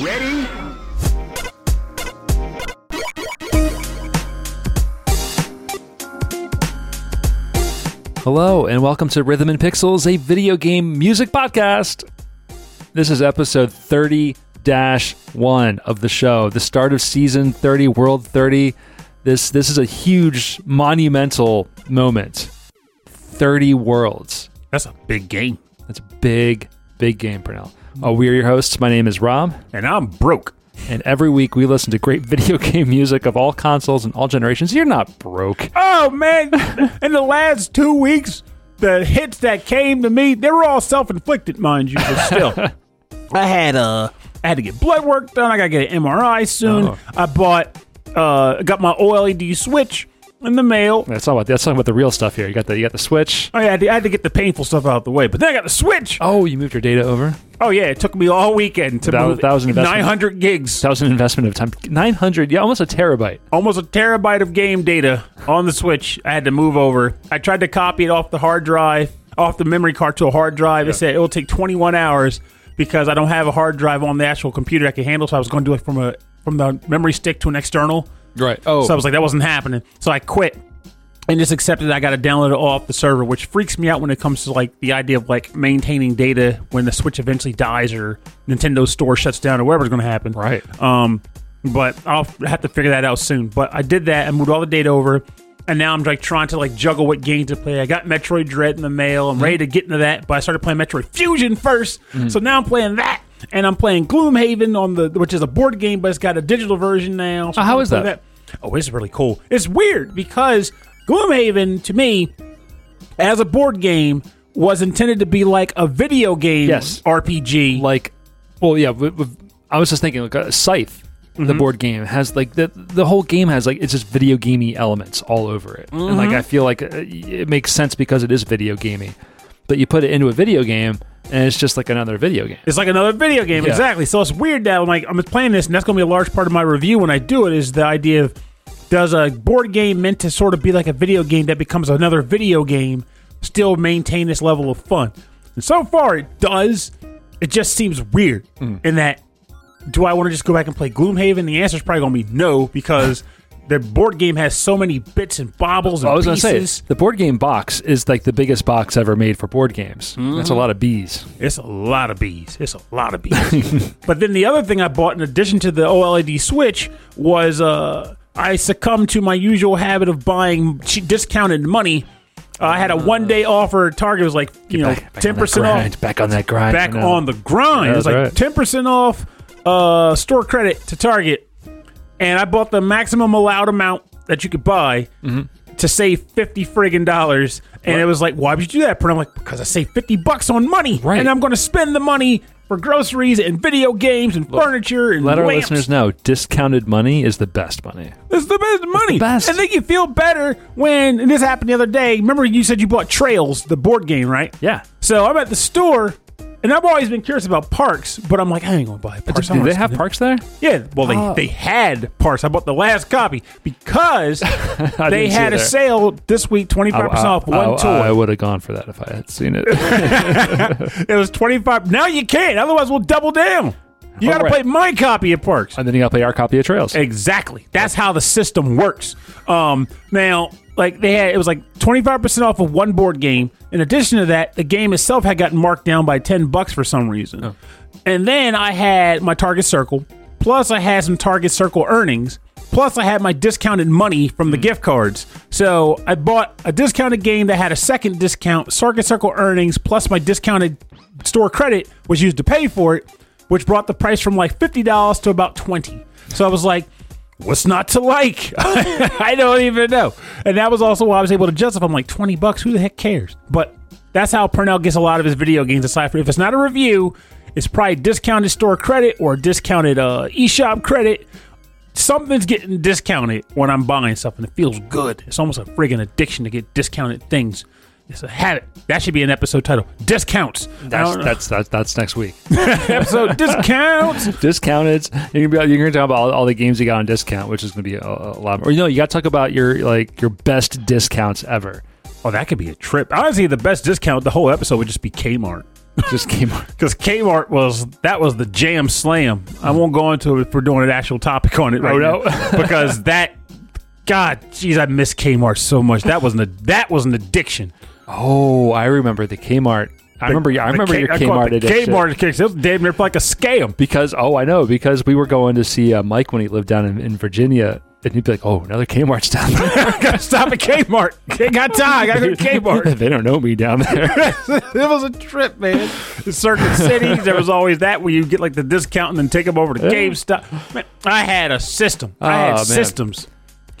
Ready? Hello, and welcome to Rhythm and Pixels, a video game music podcast. This is episode 30 1 of the show, the start of season 30, World 30. This, this is a huge, monumental moment. 30 worlds. That's a big game. That's a big, big game, Purnell. Uh, we are your hosts. My name is Rob, And I'm broke. and every week we listen to great video game music of all consoles and all generations. You're not broke. Oh man, in the last two weeks, the hits that came to me, they were all self-inflicted, mind you, but still. I had uh I had to get blood work done. I gotta get an MRI soon. Oh. I bought uh got my OLED switch in the mail. That's all about that's talking about the real stuff here. You got the you got the Switch. Oh, I had, to, I had to get the painful stuff out of the way, but then I got the switch. Oh, you moved your data over. Oh yeah, it took me all weekend to That was- move that was an investment. 900 gigs, That was an investment of time. Nine hundred, yeah, almost a terabyte. almost a terabyte of game data on the switch. I had to move over. I tried to copy it off the hard drive, off the memory card to a hard drive. It said it will take 21 hours because I don't have a hard drive on the actual computer that can handle. So I was going to do it from a from the memory stick to an external. Right. Oh, So I was like, that wasn't happening. So I quit and just accepted I got to download it off the server, which freaks me out when it comes to like the idea of like maintaining data when the Switch eventually dies or Nintendo store shuts down or whatever's going to happen. right. Um, but I'll have to figure that out soon. But I did that. I moved all the data over, and now I'm like trying to like juggle what game to play. I got Metroid Dread in the mail. I'm ready to get into that, but I started playing Metroid Fusion 1st So now I'm playing that, and I'm playing Gloomhaven on the which is a board game, but it's got a digital version now. So Oh, how is playing that? Oh, it's really cool. It's weird because Gloomhaven to me, as a board game, was intended to be like a video game Yes. RPG. like, well, yeah. w- w- I was just thinking, like, uh, Scythe, the Mm-hmm. board game has like the the whole game has like it's just video gamey elements all over it, and like Mm-hmm. I feel like uh, it makes sense because it is video gamey, but you put it into a video game and it's just like another video game. It's like another video game, Yeah. exactly. So it's weird that I'm like I'm playing this, and that's going to be a large part of my review when I do it. Is the idea of does a board game meant to sort of be like a video game that becomes another video game still maintain this level of fun? And so far, it does. It just seems weird Hmm. in that. Do I want to just go back and play Gloomhaven? The answer is probably going to be no because the board game has so many bits and bobbles and I was gonna pieces. say the board game box is like the biggest box ever made for board games. That's a lot of bees. It's a lot of bees. It's a lot of bees. but then the other thing I bought in addition to the OLED Switch was uh, I succumbed to my usual habit of buying discounted money. Uh, I had a one day offer Target. Was like you know Back- back ten that percent off. Back on that grind. Back know. on the grind. Yeah, it was like right. ten percent off uh, store credit to Target, and I bought the maximum allowed amount that you could buy Mm-hmm. to save fifty friggin' dollars. And it was like, why would you do that? But I'm like, because I saved fifty bucks on money, Right. And I'm going to spend the money for groceries and video games and furniture and Let our listeners know discounted money is the best money. It's the best money. best. And then you feel better when and this happened the other day. Remember, you said you bought Trails, the board game, right? Yeah. So I'm at the store, and I've always been curious about parks, but I'm like, I ain't gonna buy a parks. I Do they have parks there? Yeah, well, they, Oh. they had parks. I bought the last copy because I they didn't see had a there. sale this week, 25% off one I, toy. I would have gone for that if I had seen it. it was 25 Now you can't, otherwise, we'll double down. You got to All right. play my copy of Parks. and then you got to play our copy of Trails. Exactly. That's how the system works. Um, now, like they had, it was like twenty five percent off of one board game. In addition to that, the game itself had gotten marked down by ten bucks for some reason. Oh. And then I had my Target Circle. Plus, I had some Target Circle earnings. Plus, I had my discounted money from the hmm. gift cards. So I bought a discounted game that had a second discount, Target Circle earnings, plus my discounted store credit was used to pay for it, which brought the price from like fifty dollars to about twenty. So I was like, what's not to like? I don't even know. And that was also why I was able to justify. I'm like, 20 bucks, who the heck cares? But that's how Purnell gets a lot of his video games aside from if it's not a review, it's probably discounted store credit or discounted uh, eShop credit. Something's getting discounted when I'm buying stuff and it feels good. It's almost a friggin' addiction to get discounted things. It's a habit. That should be an episode title. Discounts. That's, that's that's that's next week. episode discounts. Discounted. You're gonna be you're gonna talk about all, all the games you got on discount, which is gonna be a, a lot. Or you know, you got to talk about your like your best discounts ever. Oh, that could be a trip. Honestly, the best discount the whole episode would just be Kmart. Just Kmart. because Kmart was that was the jam slam. I won't go into it if we're doing an actual topic on it right Oh, no. now because that. God, jeez, I miss Kmart so much. That was an that was an addiction. Oh, I remember the Kmart. I remember. I remember K- your I Kmart it the addiction. Kmart addiction. It was damn near like a scam. because oh, I know because we were going to see uh, Mike when he lived down in, in Virginia, and he'd be like, "Oh, another Kmart down there." I gotta stop at Kmart. Ain't got time. I gotta go to Kmart. they don't know me down there. it was a trip, man. In certain cities, there was always that where you get like the discount and then take them over to GameStop. Man, I had a system. I Oh, had systems.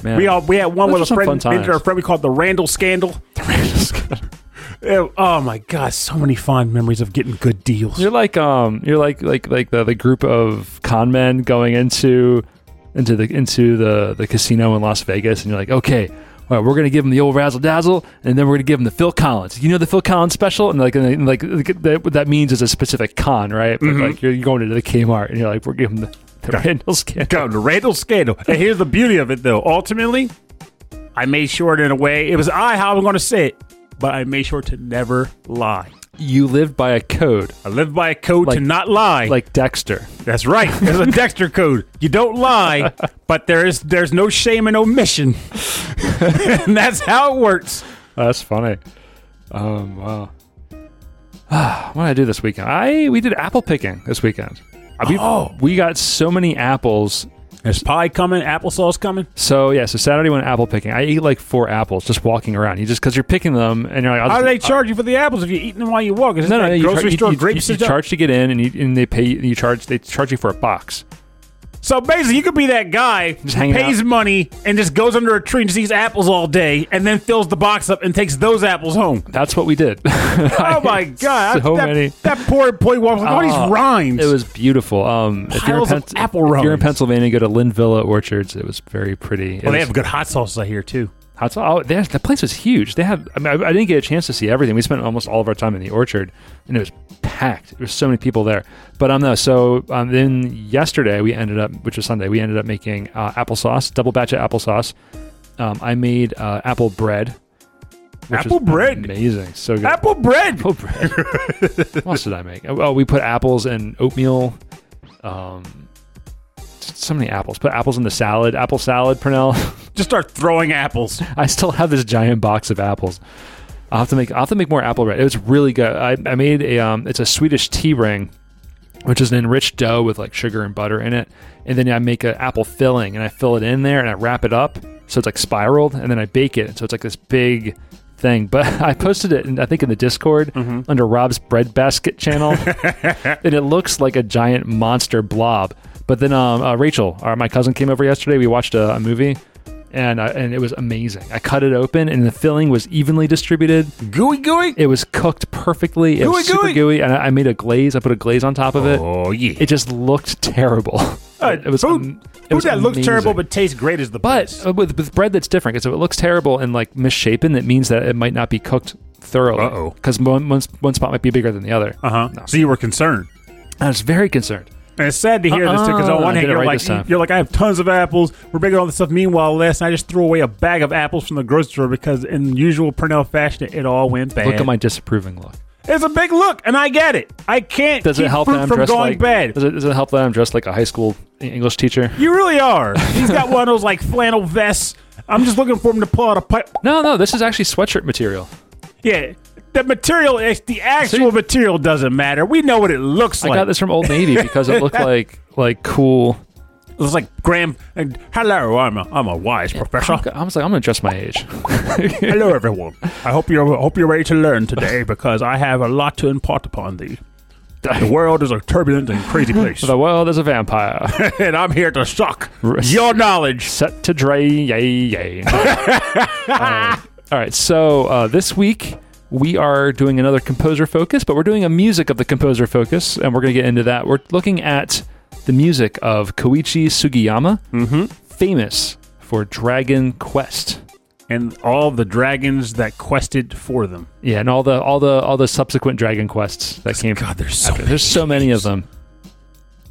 Man, We all we had one Those with a friend, our friend we called the Randall Scandal. The Randall It- oh my god, so many fond memories of getting good deals. You're like um, you're like like like the, the group of con men going into into the into the the casino in Las Vegas, and you're like, okay. All right, we're gonna give him the old razzle dazzle, and then we're gonna give him the Phil Collins. You know the Phil Collins special, and like, and like, that, what that means is a specific con, right? But Mm-hmm. like you're, you're going into the Kmart, and you're like, we're giving the, the Randall scandal. The Randall Scandal. And here's the beauty of it, though. Ultimately, I made sure in a way. It was I how I'm going to say it, but I made sure to never lie. You lived by a code, I live by a code Like- to not lie. like Dexter. That's right. There's a Dexter code. You don't lie, but there is there's no shame and omission, and that's how it works. That's funny. Um, wow. what did I do this weekend? I we did apple picking this weekend. Uh, I mean, Oh. we got so many apples. There's pie coming, applesauce coming. So yeah, so Saturday went apple picking. I ate like four apples just walking around. You just because you're picking them and you're like, I'll How do they uh, charge you for the apples if you're eating them while you walk? Is no, no, you grocery you- store you, grape you, you charge to get in, and, and they pay. You charge. They charge you for a box. So basically, you could be that guy who pays out. money and just goes under a tree and just eats apples all day, and then fills the box up and takes those apples home. That's what we did. Oh my god! So that, many. That poor employee walks like, all Oh, these rhymes. It was beautiful. Um, if you're, in Piles of Pen- apple if you're in. Pennsylvania, go to Linvilla Orchards. It was very pretty. It Well, they was- have good hot sauces I hear too. Oh, they- the place was huge. They had. I, mean, I, I didn't get a chance to see everything. We spent almost all of our time in the orchard, and it was packed. There was so many people there. But um, no. So um, then yesterday we ended up, which was Sunday, we ended up making uh, applesauce, double batch of applesauce. Um, I made uh, apple bread. which Apple bread? amazing, so good. Apple bread. Apple bread. what else did I make? Oh, we put apples and oatmeal. Um, so many apples. Put apples in the salad. Apple salad, Purnell. Just start throwing apples. I still have this giant box of apples. I'll have to make I'll have to make more apple bread. It was really good. I, I made a um it's a Swedish tea ring, which is an enriched dough with like sugar and butter in it. And then I make an apple filling and I fill it in there and I wrap it up so it's like spiraled and then I bake it. So it's like this big thing. But I posted it in, I think in the Discord under Rob's bread basket channel. and it looks like a giant monster blob. But then um, uh, Rachel, uh, my cousin, came over yesterday. We watched a, a movie, and uh, and it was amazing. I cut it open, and the filling was evenly distributed. Gooey, gooey. It was cooked perfectly. It was Gooey, super gooey. gooey, and I, I made a glaze. I put a glaze on top of it. Oh yeah. It just looked terrible. Uh, it was. food, am- it food was that looks amazing. terrible but tastes great is the But best. uh, with, with bread that's different, because if it looks terrible and like misshapen, that means that it might not be cooked thoroughly. Uh-oh. Because one, one, one spot might be bigger than the other. Uh huh. So you were concerned. I was very concerned. And it's sad to hear this too, because Uh-uh. on one I hand you're right like you're like I have tons of apples. We're making all this stuff. Meanwhile, last night I just threw away a bag of apples from the grocery store because, in usual Purnell fashion, it all went bad. Look at my disapproving look. It's a big look, and I get it. I can't Does it help that I'm from dressed going like? bad. Does it, does it help that I'm dressed like a high school English teacher? You really are. He's got one of those like flannel vests. I'm just looking for him to pull out a pipe. No, no, this is actually sweatshirt material. Yeah, the material, is the actual See? material doesn't matter. We know what it looks I like. I got this from Old Navy because it looked like like cool. It was like Graham. And, Hello, I'm a, I'm a wise professor. I was like, I'm gonna dress my age. Hello, everyone. I hope you're hope you're ready to learn today because I have a lot to impart upon thee. The world is a turbulent and crazy place, the world is a vampire. and I'm here to suck your knowledge. Set to Dre, yay, yay. Uh, all right, so uh, this week we are doing another composer focus, but we're doing a music of the composer focus, and we're going to get into that. We're looking at the music of Koichi Sugiyama, Mm-hmm. famous for Dragon Quest. And all the dragons that quested for them. Yeah, and all the all the all the subsequent Dragon Quests that came. God, there's so after. There's so many of them.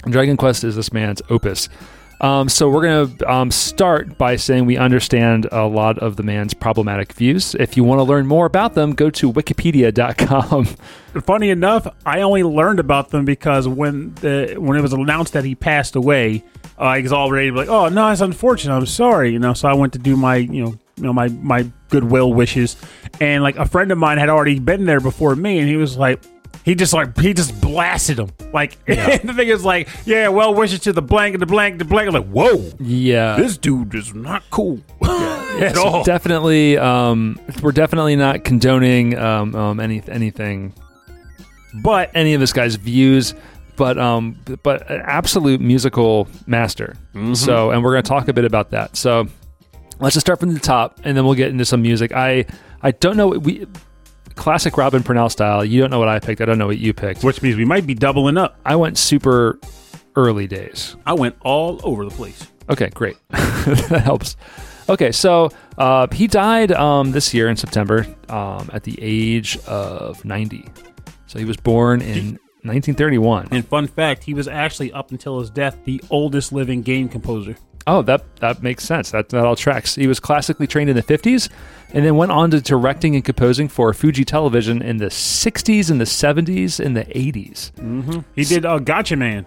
Dragon Quest is this man's opus. Um, so we're going to um, start by saying we understand a lot of the man's problematic views. If you want to learn more about them, go to wikipedia.com. Funny enough, I only learned about them because when the when it was announced that he passed away, uh, I was already like, "Oh no, it's unfortunate. I'm sorry," you know. So I went to do my, you know, you know, my my goodwill wishes, and like a friend of mine had already been there before me, and he was like, he just like he just blasted him. Like the thing is like, yeah, well wishes to the blank, the blank, the blank. I'm like, whoa, Yeah. this dude is not cool at all. definitely, um, we're definitely not condoning um, um, any anything, But any of this guy's views, but um, but an absolute musical master. So, and we're going to talk a bit about that. So, let's just start from the top, and then we'll get into some music. I I don't know we classic Robin Purnell style. You don't know what I picked. I don't know what you picked. which means we might be doubling up. I went super early days. I went all over the place. Okay, great. that helps. Okay, so uh, he died um, this year in September um, at the age of 90. So he was born in 1931. And fun fact, he was actually up until his death the oldest living game composer. Oh, that that makes sense. That that all tracks. He was classically trained in the 50s, and then went on to directing and composing for Fuji Television in the 60s, and the 70s, and the 80s. He did uh, Gatchaman.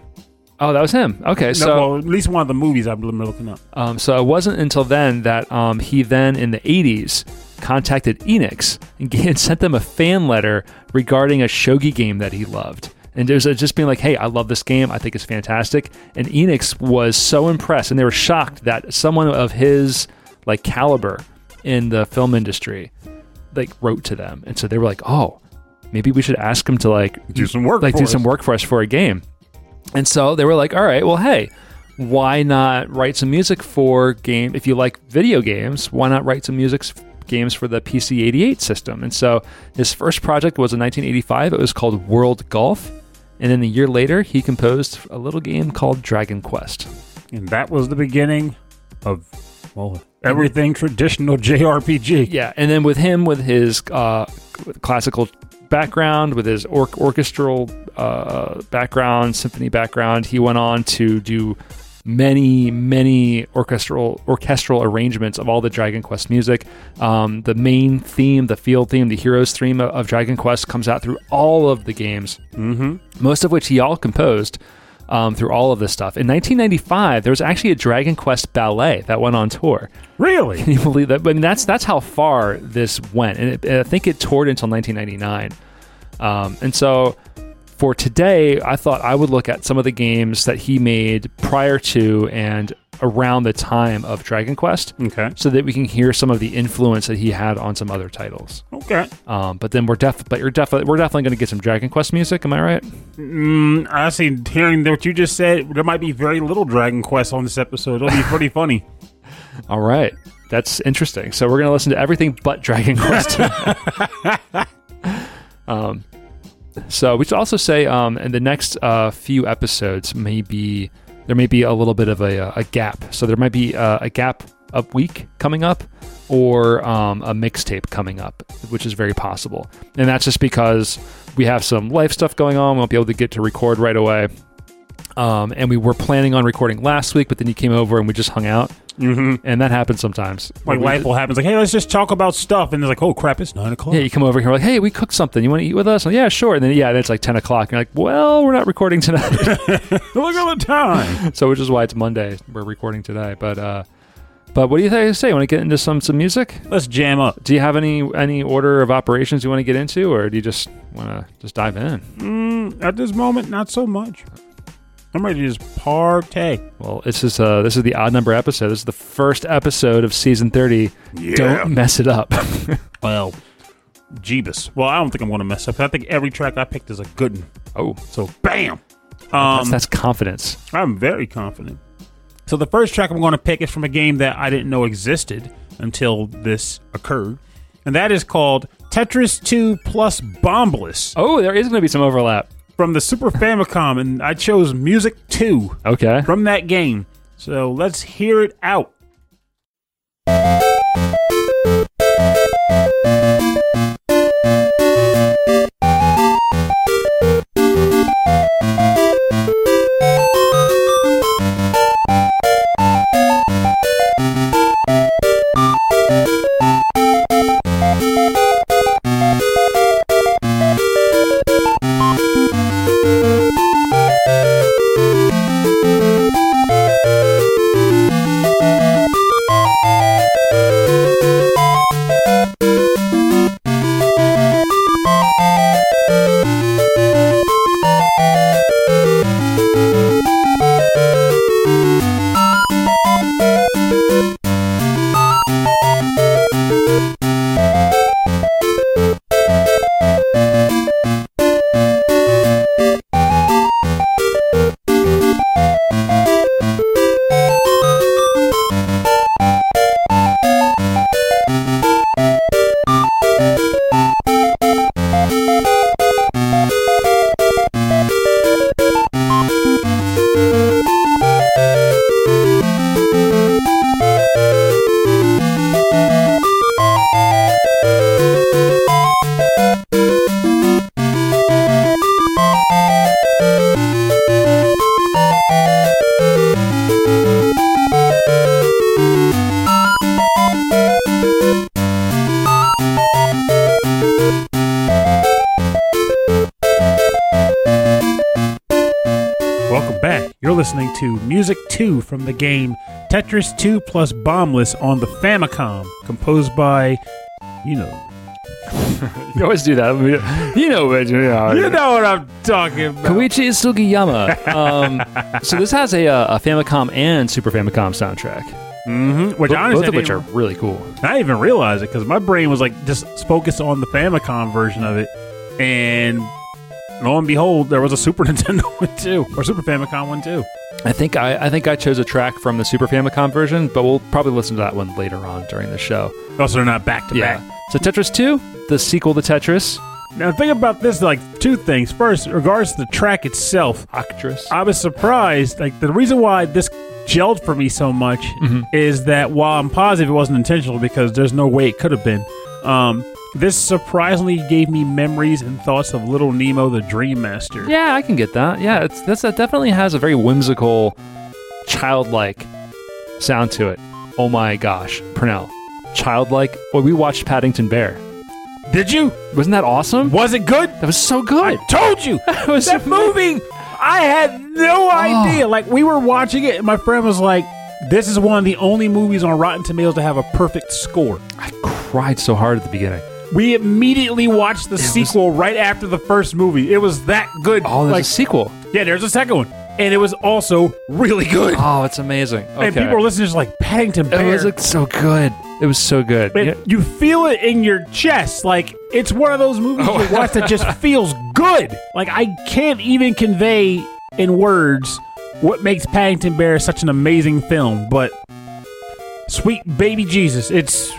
Oh, that was him. Okay, No, so well, at least one of the movies I've been looking up. Um, so it wasn't until then that um, he then in the 80s contacted Enix and, and sent them a fan letter regarding a shogi game that he loved. And there's a, just being like, hey, I love this game. I think it's fantastic. And Enix was so impressed and they were shocked that someone of his like caliber in the film industry like wrote to them. And so they were like, oh, maybe we should ask him to like Do some work like for do us. some work for us for a game. And so they were like, all right, well, hey, why not write some music for game? If you like video games, why not write some music games for the PC 88 system? And so his first project was in 1985. It was called World Golf. And then a year later, he composed a little game called Dragon Quest. And that was the beginning of, well, everything traditional JRPG. Yeah, and then with him, with his uh, classical background, with his or- orchestral uh, background, symphony background, he went on to do many, many orchestral orchestral arrangements of all the Dragon Quest music. Um, the main theme, the field theme, the heroes theme of, of Dragon Quest comes out through all of the games, mm-hmm. most of which he all composed. Um, through all of this stuff. In 1995, there was actually a Dragon Quest ballet that went on tour. Really? Can you believe that? I mean, that's that's how far this went, and, it, and I think it toured until 1999. Um, and so, for today, I thought I would look at some of the games that he made prior to and around the time of Dragon Quest, Okay. so that we can hear some of the influence that he had on some other titles. Okay. Um, but then we're def, but you're definitely we're definitely going to get some Dragon Quest music. Am I right? Mm, I see. Hearing what you just said, there might be very little Dragon Quest on this episode. It'll be pretty funny. All right. That's interesting. So we're going to listen to everything but Dragon Quest. um, so we should also say um, in the next uh, few episodes, maybe there may be a little bit of a, a gap. So there might be uh, a gap up week coming up or um, a mixtape coming up, which is very possible. And that's just because we have some life stuff going on. We won't be able to get to record right away. Um, and we were planning on recording last week, but then you came over and we just hung out. Mm-hmm. And that happens sometimes. Like We- life will happen. It's like, hey, let's just talk about stuff, and it's like, oh crap, it's nine o'clock. Yeah, you come over here like, hey, we cooked something. You want to eat with us? And, yeah, sure. And then yeah, then it's like ten o'clock. And you're like, well, we're not recording tonight. Look at the time. so which is why it's Monday. We're recording today. But uh, but what do you think? Say, want to get into some some music? Let's jam up. Do you have any any order of operations you want to get into, or do you just want to just dive in? Mm, at this moment, not so much. I'm ready to just partay. Well, this is uh this is the odd number episode. This is the first episode of season thirty. Don't mess it up. Well, Jeebus. Well, I don't think I'm going to mess up. I think every track I picked is a good one. oh, So, bam. that's, Um, that's confidence. I'm very confident. So the first track I'm going to pick is from a game that I didn't know existed until this occurred, and that is called Tetris 2 Plus Bombliss Oh, there is going to be some overlap. From the Super Famicom, and I chose Music 2 Okay. from that game. So let's hear it out. Music 2 from the game Tetris 2 plus Bombliss on the Famicom, composed by, you know, You always do that. You know what you know. you know what I'm talking about. Koichi Sugiyama. Um, so this has a, uh, a Famicom and Super Famicom soundtrack, hmm Which Bo- honestly, both of which are really cool. I didn't even realize it because my brain was like just focused on the Famicom version of it, and lo and behold, there was a Super Nintendo one too, or Super Famicom one too. I think I, I think I chose a track from the Super Famicom version, but we'll probably listen to that one later on during the show. Also, they're not back to back. So Tetris 2, the sequel to Tetris, Now, think about this like two things. First, regards to the track itself, Actress. I was surprised. Like the reason why this gelled for me so much Mm-hmm. is that while I'm positive it wasn't intentional because there's no way it could have been. Um, this surprisingly gave me memories and thoughts of Little Nemo, the Dream Master. Yeah, I can get that. Yeah, it's that's, that definitely has a very whimsical, childlike sound to it. Oh my gosh, Purnell, childlike. Well, we watched Paddington Bear. Did you? Wasn't that awesome? Was it good? That was so I good. told you That was that movie. I had no oh. idea. Like we were watching it, and my friend was like, "This is one of the only movies on Rotten Tomatoes to have a perfect score." I cried so hard at the beginning. We immediately watched the sequel right after the first movie. It was that good. Oh, there's like, a sequel. yeah, there's a second one, and it was also really good. Oh, it's amazing. Okay. And people are listening just like Paddington it was like, so good. It was so good. Man, Yeah. you feel it in your chest. Like it's one of those movies Oh. you watch that just feels good. Like I can't even convey in words what makes Paddington Bear such an amazing film. But sweet baby Jesus, it's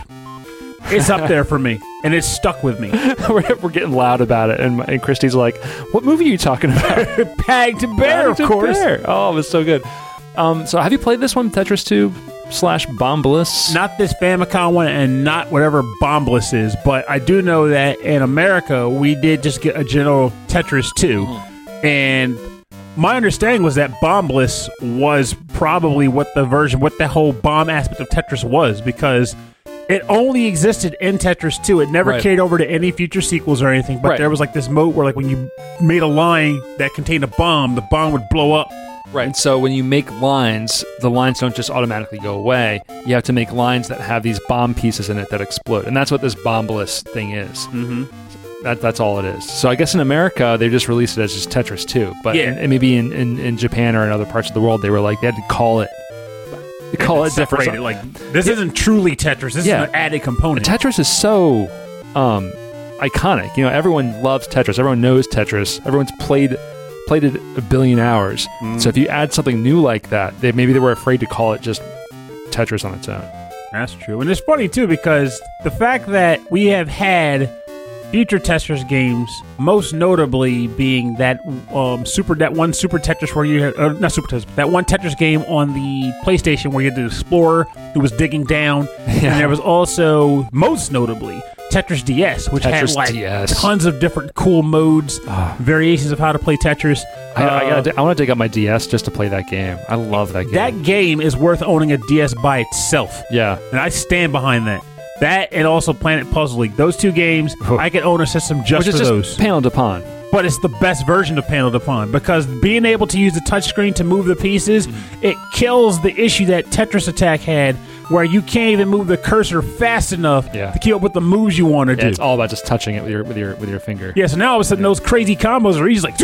it's up there for me, and it's stuck with me. we're, we're getting loud about it, and, and Christy's like, "What movie are you talking about?" Paddington Bear, of course. Bear. Oh, it was so good. Um, so have you played this one, Tetris 2 slash Bombliss? Not this Famicom one, and not whatever Bombliss is. But I do know that in America, we did just get a general Tetris 2. And my understanding was that bombliss was probably what the version, what the whole bomb aspect of Tetris was, because it only existed in Tetris 2. It never Right. carried over to any future sequels or anything. But Right. there was like this mode where, like, when you made a line that contained a bomb, the bomb would blow up. Right. And so when you make lines, the lines don't just automatically go away. You have to make lines that have these bomb pieces in it that explode, and that's what this bombliss thing is. Mm-hmm. That, that's all it is. So I guess in America they just released it as just Tetris 2, but Yeah. and maybe in, in, in Japan or in other parts of the world they were like they had to call it they call it different. Separated. Like, this isn't truly Tetris. This Yeah. is an added component. Tetris is so um, iconic. You know, everyone loves Tetris. Everyone knows Tetris. Everyone's played played it a billion hours. Mm. So if you add something new like that, they maybe they were afraid to call it just Tetris on its own. That's true. And it's funny too because the fact that we have had future Tetris games, most notably being that um, super that one Super Tetris where you had uh, not Super Tetris, that one Tetris game on the PlayStation where you had the explorer who was digging down, and there was also most notably Tetris DS, which had like DS. tons of different cool modes, variations of how to play Tetris. I, I, Uh, gotta, I want to dig up my DS just to play that game. I love that game. that game is worth owning a DS by itself. yeah. and I stand behind that. That and also Planet Puzzle League. Those two games. I could own a system just Which is for just those. panel de pon. but it's the best version of Panel de Pon because being able to use the touchscreen to move the pieces, Mm-hmm. it kills the issue that Tetris Attack had, where you can't even move the cursor fast enough Yeah. to keep up with the moves you want to Yeah, do. it's all about just touching it with your with your with your finger. yeah, so now all of a sudden those crazy combos are easy, like,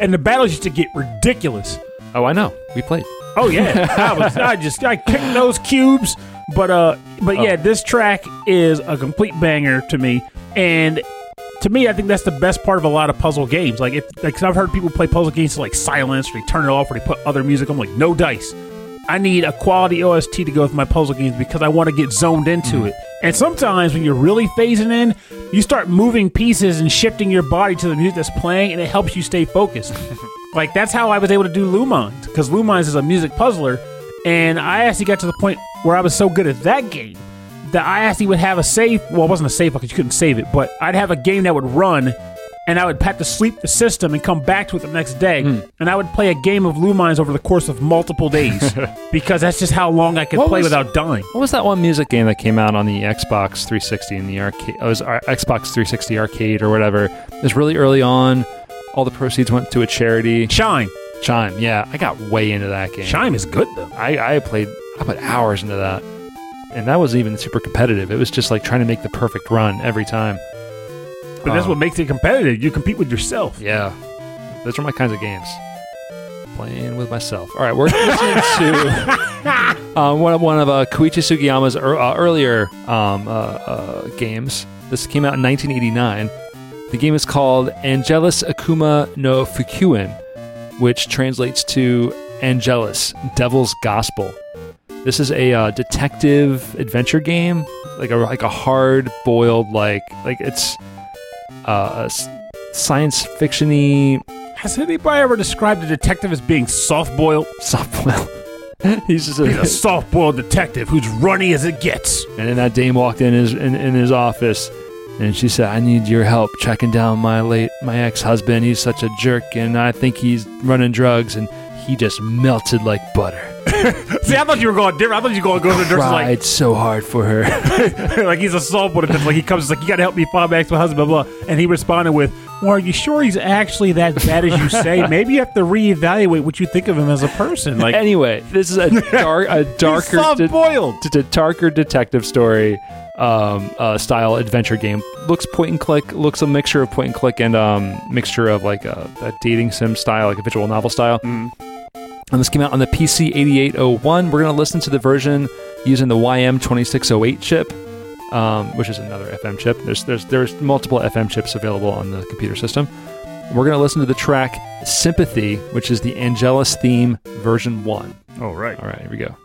and the battles used to get ridiculous. Oh, I know. We played. Oh yeah, I was. I just I kicked those cubes, but uh, but yeah, Oh. this track is a complete banger to me, and to me, I think that's the best part of a lot of puzzle games. Like if, like, i I've heard people play puzzle games to like silence, or they turn it off, or they put other music. I'm like, no dice. I need a quality OST to go with my puzzle games because I want to get zoned into Mm-hmm. it. And sometimes when you're really phasing in, you start moving pieces and shifting your body to the music that's playing, and it helps you stay focused. like that's how I was able to do Lumines because Lumines is a music puzzler, and I actually got to the point where I was so good at that game that I actually would have a save. Well, it wasn't a save because you couldn't save it, but I'd have a game that would run, and I would have to sleep the system and come back to it the next day, Hmm. and I would play a game of Lumines over the course of multiple days because that's just how long I could What play was- without dying. What was that one music game that came out on the Xbox 360 in the arcade? It was our Xbox 360 arcade or whatever. It was really early on. All the proceeds went to a charity. Shine. Chime. Yeah, I got way into that game. Chime is good though. I, I played. I put hours into that, and that wasn't even super competitive. It was just like trying to make the perfect run every time. But that's Um, what makes it competitive. You compete with yourself. Yeah, those are my kinds of games. Playing with myself. All right, we're listening to um, one of one of uh, Koichi Sugiyama's ear- uh, earlier um, uh, uh, games. This came out in 1989. The game is called Angelus Akuma no Fukuin, which translates to Angelus, Devil's Gospel. This is a uh, detective adventure game, like a like a hard boiled like like it's uh, science fictiony Has anybody ever described a detective as being soft boiled? soft boiled. He's just He's a a, soft boiled detective who's runny as it gets. and then that dame walked in his in, in his office, and she said, "I need your help tracking down my late my ex husband. He's such a jerk, and I think he's running drugs." And he just melted like butter. See, I thought you were going different. I thought you were going to go to the nurse Cried like, so hard for her. like he's a detective. Like he comes, like you got to help me find my ex husband, blah blah. And he responded with, "Well, are you sure he's actually that bad as you say? Maybe you have to reevaluate what you think of him as a person." Like anyway, this is a dark, a darker, de- boiled. d- d- darker detective story um, uh, style adventure game. Looks point and click. Looks a mixture of point and click and um, mixture of like a, a dating sim style, like a visual novel style. And this came out on the PC 8801. We're going to listen to the version using the YM2608 chip, um, which is another FM chip. There's there's there's multiple FM chips available on the computer system. We're going to listen to the track Sympathy, which is the Angelus theme version 1. Oh right. All right, here we go.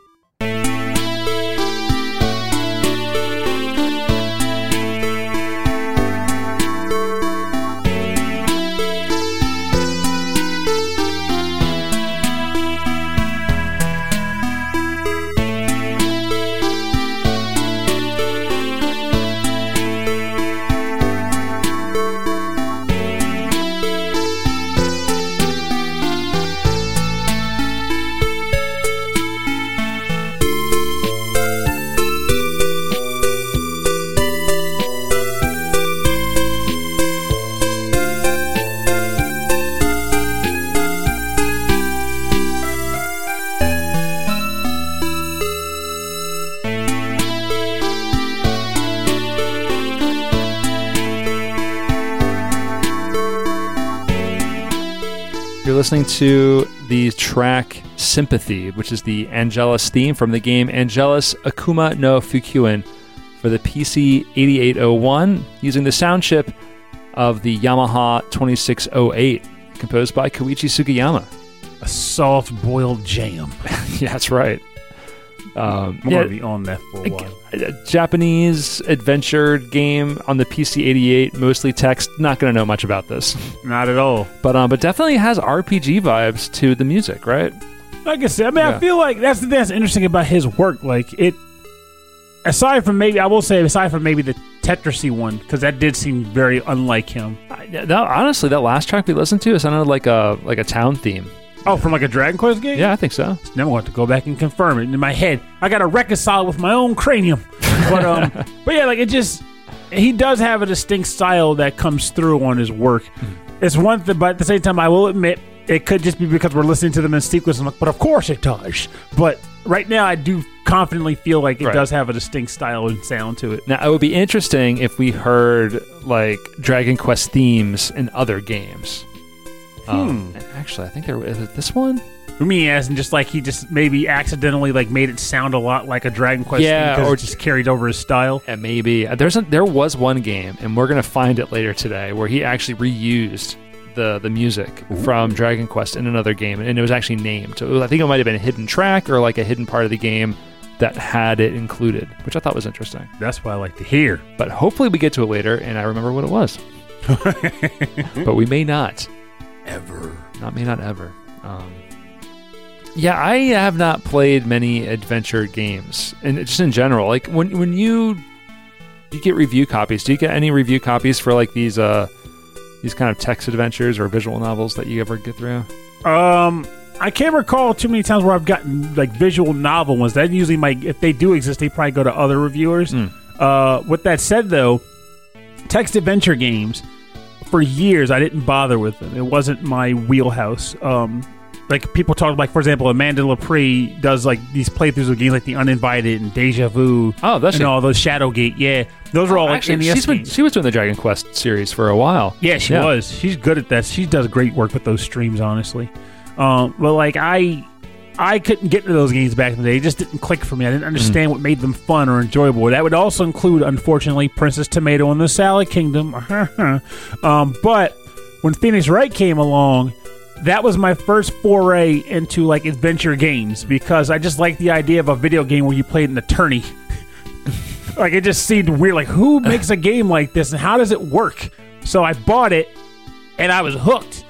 You're listening to the track Sympathy, which is the Angelus theme from the game Angelus Akuma no Fukuin for the PC 8801 using the sound chip of the Yamaha 2608, composed by Koichi Sugiyama. A soft boiled jam. yeah, that's right. Um, yeah, be on that for a while. a Japanese adventure game on the PC 88, mostly text. Not going to know much about this, Not at all. but um, but definitely has RPG vibes to the music, right? Like I said, I mean, Yeah. I feel like that's the thing that's interesting about his work. Like it, aside from maybe, I will say, aside from maybe the Tetrisy one, because that did seem very unlike him. I, that, honestly, that last track we listened to it sounded like a like a town theme. Oh, from like a Dragon Quest game. Yeah, I think so. Now I'm going to go back and confirm it in my head. I got to reconcile it with my own cranium. But um, but yeah, like it just he does have a distinct style that comes through on his work. It's one thing, but at the same time, I will admit it could just be because we're listening to them in sequence. I'm like, but of course it does. But right now, I do confidently feel like it Right. does have a distinct style and sound to it. Now, it would be interesting if we heard like Dragon Quest themes in other games. Um, and actually, I think there is it this one. Me, as in just like he just maybe accidentally like made it sound a lot like a Dragon Quest, Yeah, thing or- it just carried over his style. Yeah, maybe Uh, there's a, there was one game, and we're gonna find it later today, where he actually reused the the music from Dragon Quest in another game, and it was actually named. So was- I think it might have been a hidden track or like a hidden part of the game that had it included, which I thought was interesting. That's what I like to hear. But hopefully, we get to it later, and I remember what it was. but we may not. Ever. Not me, not ever. Um, yeah, I have not played many adventure games, and just in general. Like when when you you get review copies, do you get any review copies for like these uh these kind of text adventures or visual novels that you ever get through? Um, I can't recall too many times where I've gotten like visual novel ones. That usually might, if they do exist, they probably go to other reviewers. Mm. Uh, with that said, though, text adventure games for years I didn't bother with them. It wasn't my wheelhouse. Um, like people talk like for example Amanda Lepre does like these playthroughs of games like The Uninvited and Deja Vu. Oh, that's and she? all those Shadowgate. Yeah, those are all like Actually, NES she's been, games. she was doing the Dragon Quest series for a while. Yeah, she was. She's good at that. She does great work with those streams, honestly. Um, but like I, I couldn't get into those games back in the day. It just didn't click for me. I didn't understand what made them fun or enjoyable. That would also include, unfortunately, Princess Tomato and the Salad Kingdom. um, but when Phoenix Wright came along. That was my first foray into like adventure games because I just liked the idea of a video game where you played an attorney. like it just seemed weird. Like who makes a game like this and how does it work? So I bought it and I was hooked.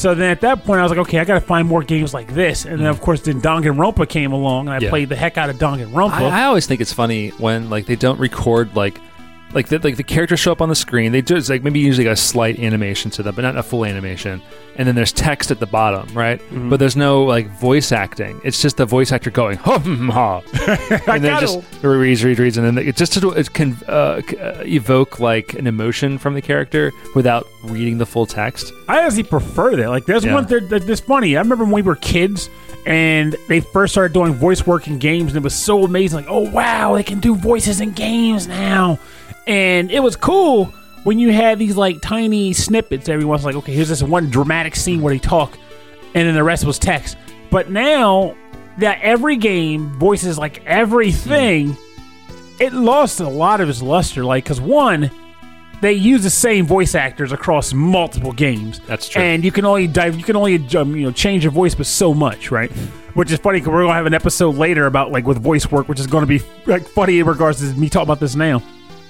So then at that point, I was like, okay, I got to find more games like this. And then, of mm. course, then Danganronpa came along, and I Yeah. played the heck out of Danganronpa. I, I always think it's funny when like they don't record like like the, like the characters show up on the screen. They just like maybe usually a slight animation to them, but not a full animation. And then there's text at the bottom, right? Mm-hmm. But there's no like voice acting. It's just the voice actor going ha hmm, ha, and then just reads, reads, reads, and then it just to, it can uh, uh, evoke like an emotion from the character without reading the full text. I honestly prefer that. Like, there's Yeah. one thing that's funny. I remember when we were kids and they first started doing voice work in games, and it was so amazing. Like, oh, wow, they can do voices in games now. And it was cool when you had these, like, tiny snippets every once. Like, okay, here's this one dramatic scene where they talk, and then the rest was text. But now that every game voices, like, everything, it lost a lot of its luster. Like, because one, they use the same voice actors across multiple games. That's true. And you can only dive, you can only um, you know change your voice, but so much, right? Which is funny because we're gonna have an episode later about like with voice work, which is going to be like funny in regards to me talking about this now.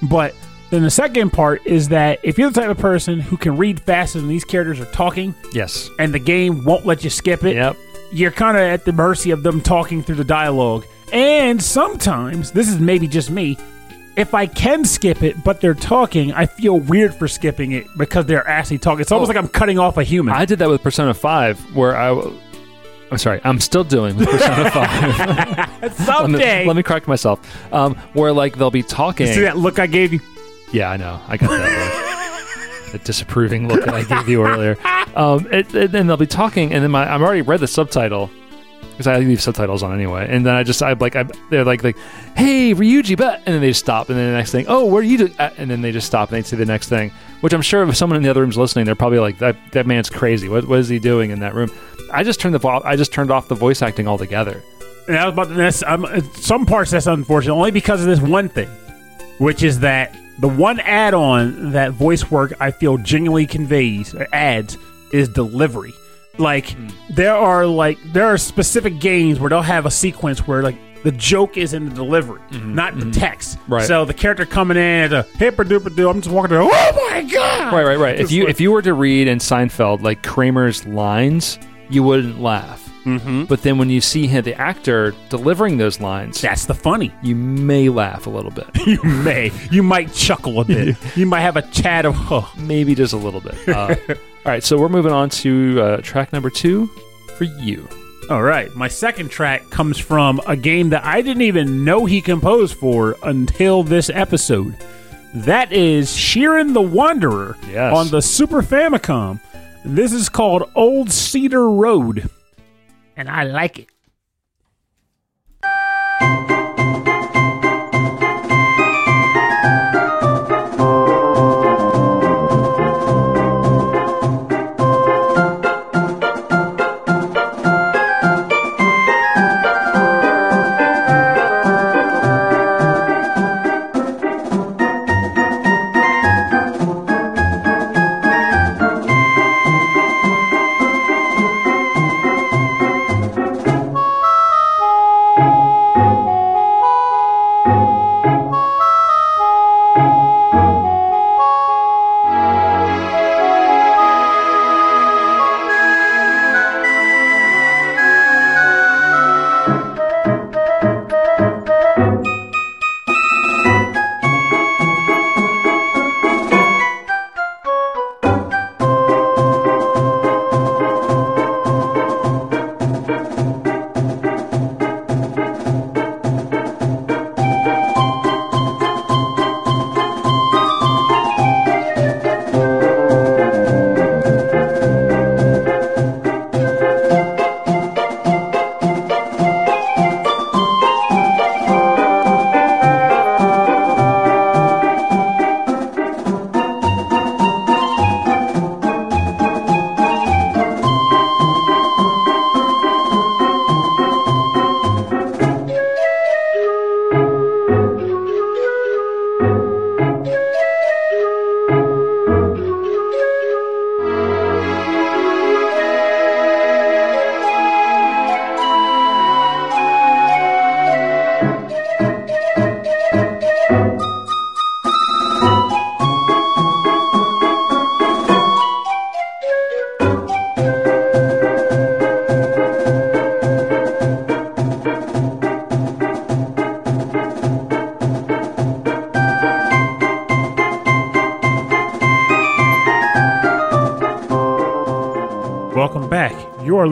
But then the second part is that if you're the type of person who can read faster than these characters are talking, Yes. and the game won't let you skip it, Yep. you're kind of at the mercy of them talking through the dialogue. And sometimes, this is maybe just me, if I can skip it, but they're talking, I feel weird for skipping it because they're actually talking. It's almost Oh. like I'm cutting off a human. I did that with Persona Five, where I. I'm sorry. I'm still doing with Persona Five. let, me, Someday. let me correct myself. Um, where like they'll be talking. See that look I gave you? Yeah, I know. I got that look. the disapproving look that I gave you earlier. Um, it, it, and they'll be talking, and then my I've already read the subtitle because I leave subtitles on anyway. And then I just I like I, they're like like, hey Ryuji, but and then they just stop, and then the next thing, oh where are you? Uh, And then they just stop and they say the next thing, which I'm sure if someone in the other room's listening, they're probably like that that man's crazy. What what is he doing in that room? I just turned the I just turned off the voice acting altogether. And I was about to, that's, um, some parts that's unfortunate, only because of this one thing, which is that the one add on that voice work I feel genuinely conveys, adds, is delivery. Like, there are like, there are specific games where they'll have a sequence where like, the joke is in the delivery, not the text. Right. So the character coming in a hipper duper doo, I'm just walking there. Oh my god! Right, right, right. If you like- if you were to read in Seinfeld like Kramer's lines, you wouldn't laugh. Mm-hmm. But then when you see him, the actor delivering those lines, that's the funny. you may laugh a little bit, You may, you might chuckle a bit. you might have a chat of, oh, maybe just a little bit. Uh, all right, so we're moving on to uh, track number two for you. All right. My second track comes from a game that I didn't even know he composed for until this episode. That is Shiren the Wanderer Yes. on the Super Famicom. This is called Old Cedar Road, and I like it.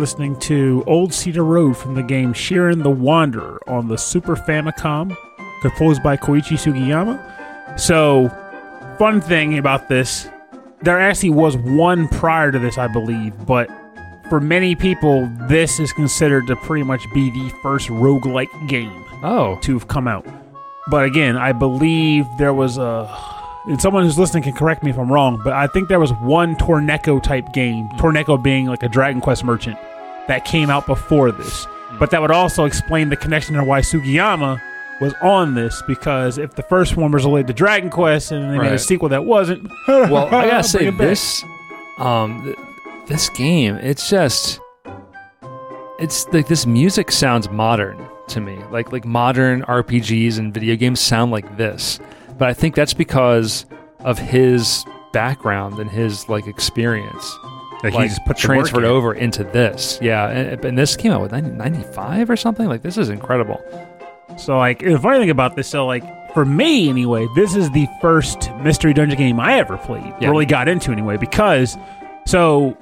Listening to Old Cedar Road from the game Shiren the Wanderer on the Super Famicom, composed by Koichi Sugiyama. So, fun thing about this, there actually was one prior to this, I believe, but for many people, this is considered to pretty much be the first roguelike game Oh, to have come out. But again, I believe there was a. And someone who's listening can correct me if I'm wrong, but I think there was one Torneko type game, hmm. Torneko being like a Dragon Quest merchant, that came out before this. But that would also explain the connection to why Sugiyama was on this, because if the first one was related to Dragon Quest and they made a Right. sequel that wasn't, well, I gotta bring say it back. this, um, th- this game, it's just, it's like this music sounds modern to me. Like like modern RPGs and video games sound like this, but I think that's because of his background and his like experience. Like, he just put transferred over into this. Yeah, and, and this came out with 90, 95 or something. Like this is incredible. So like the funny thing about this, so like for me anyway, this is the first mystery dungeon game I ever played. Yeah. Really got into anyway because so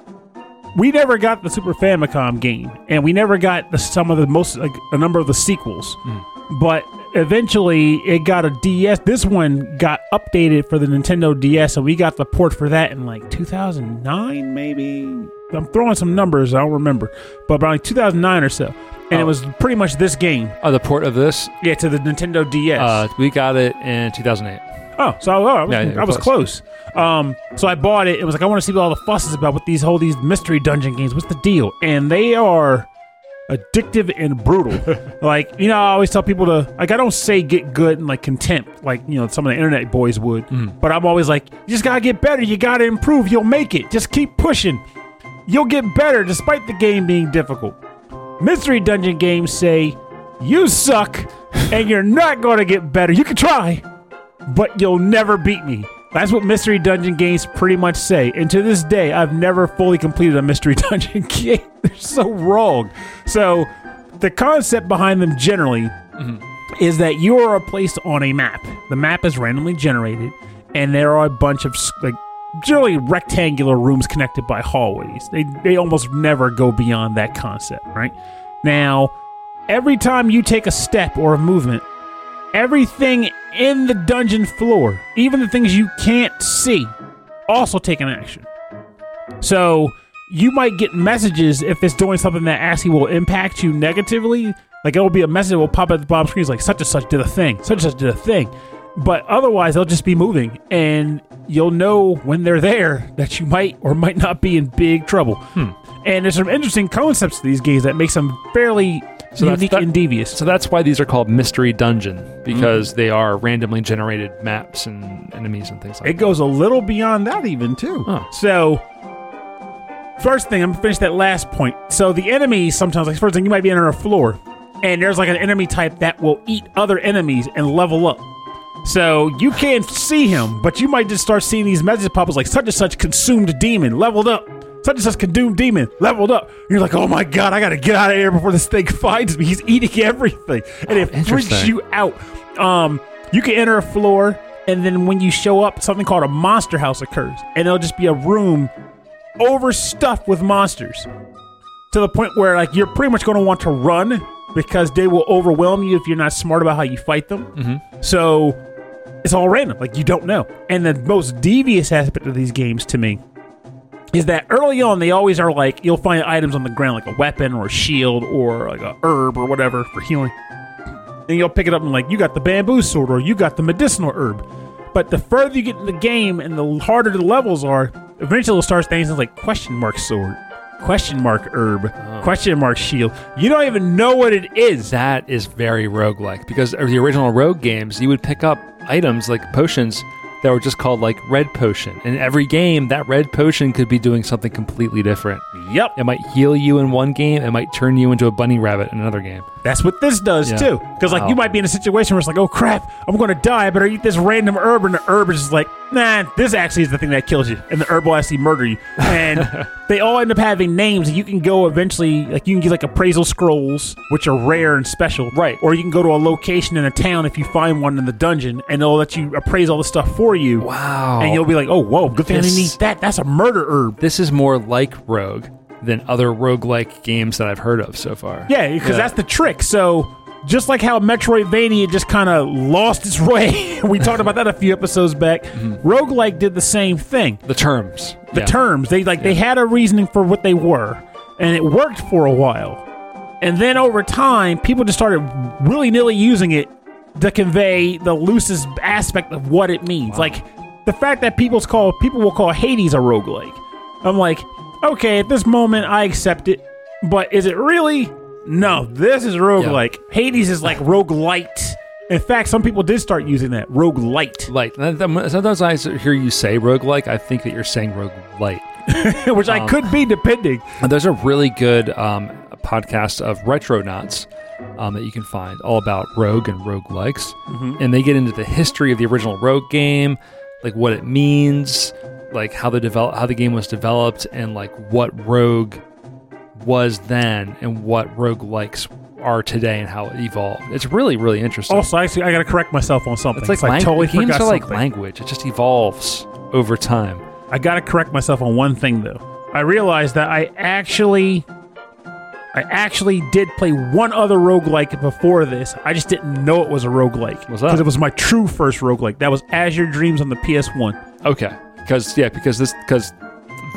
we never got the Super Famicom game, and we never got the, some of the most like a number of the sequels. Hmm. But eventually, it got a DS. This one got updated for the Nintendo DS, and we got the port for that in like 2009, maybe. I'm throwing some numbers, I don't remember, but about like 2009 or so. And it Oh. was pretty much this game. Oh, the port of this, Yeah, to the Nintendo DS. uh, we got it in 2008. oh, so oh, I was, Yeah, you're I was close. Um, so I bought it. It was like I want to see what all the fuss is about with these whole these mystery dungeon games. What's the deal? And they are addictive and brutal. like you know, I always tell people to like I don't say get good and like contempt like you know some of the internet boys would, mm. but I'm always like you just gotta get better. You gotta improve. You'll make it. Just keep pushing. You'll get better despite the game being difficult. Mystery dungeon games say you suck and you're not to get better. You can try, but you'll never beat me. That's what mystery dungeon games pretty much say. And to this day, I've never fully completed a mystery dungeon game. They're so wrong. So, the concept behind them generally mm-hmm. is that you are placed on a map. The map is randomly generated, and there are a bunch of like generally rectangular rooms connected by hallways. They they almost never go beyond that concept, right? Now, every time you take a step or a movement, everything in the dungeon floor, even the things you can't see, also take an action. So you might get messages if it's doing something that actually will impact you negatively. Like it will be a message that will pop at the bottom screen, like such and such did a thing, such and such did a thing. But otherwise, they'll just be moving, and you'll know when they're there that you might or might not be in big trouble. Hmm. And there's some interesting concepts to these games that makes them fairly So that's- unique that- and devious. So that's why these are called mystery dungeon because mm-hmm. they are randomly generated maps and enemies and things like that. It goes a little beyond that, even too. Oh. So, first thing, I'm gonna finish that last point. So the enemies sometimes, like first thing, you might be under a floor, and there's like an enemy type that will eat other enemies and level up. So you can't see him, but you might just start seeing these messages pop up like such and such consumed demon leveled up. Such and such consumed demon leveled up. You're like, oh my god, I gotta get out of here before this thing finds me. He's eating everything, and it freaks you out. Um, you can enter a floor, and then when you show up, something called a monster house occurs, and it'll just be a room overstuffed with monsters to the point where like you're pretty much going to want to run because they will overwhelm you if you're not smart about how you fight them. Mm-hmm. So it's all random, like you don't know. And the most devious aspect of these games to me is that early on they always are like you'll find items on the ground like a weapon or a shield or like a herb or whatever for healing. And you'll pick it up and like you got the bamboo sword or you got the medicinal herb. But the further you get in the game and the harder the levels are, eventually it'll start things like question mark sword, question mark herb, oh. question mark shield. You don't even know what it is. That is very roguelike because of the original Rogue games, you would pick up items like potions that were just called like red potion. In every game, that red potion could be doing something completely different. Yep. It might heal you in one game, it might turn you into a bunny rabbit in another game. That's what this does Yeah. too. Because like Wow. you might be in a situation where it's like, oh crap, I'm going to die. But I better eat this random herb, and the herb is just like, nah, this actually is the thing that kills you, and the herb will actually murder you. And they all end up having names. That you can go eventually, like you can get like appraisal scrolls, which are rare and special, Right. Or you can go to a location in a town if you find one in the dungeon, and they'll let you appraise all the stuff for you. Wow. And you'll be like, oh whoa, good thing I didn't eat that. That's a murder herb. this is more like Rogue than other roguelike games that I've heard of so far. Yeah, because Yeah. that's the trick. So just like how Metroidvania just kind of lost its way, we talked about that a few episodes back. Mm-hmm. Roguelike did the same thing. The terms. The Yeah. terms they like they had a reasoning for what they were, and it worked for a while. And then over time, people just started willy nilly using it to convey the loosest aspect of what it means. Like the fact that people's call people will call Hades a roguelike. I'm like, okay, at this moment I accept it, but is it really? No, this is roguelike. Hades is like roguelite. In fact, some people did start using that roguelite, Light. Sometimes I hear you say roguelike, I think that you're saying roguelite. which I could be depending. There's a really good um, podcast of Retronauts um, that you can find all about Rogue and roguelikes. And they get into the history of the original Rogue game, like what it means, like how the develop how the game was developed, and like what Rogue was then and what Rogue likes are today and how it evolved. It's really, really interesting. Also, actually, I got to correct myself on something. it's like, I totally games are like something. language. It just evolves over time. I got to correct myself on one thing though. I realized that I actually I actually did play one other roguelike before this. I just didn't know it was a roguelike. What's that? Because it was my true first roguelike. That was Azure Dreams on the PS1. Okay, because yeah, because this because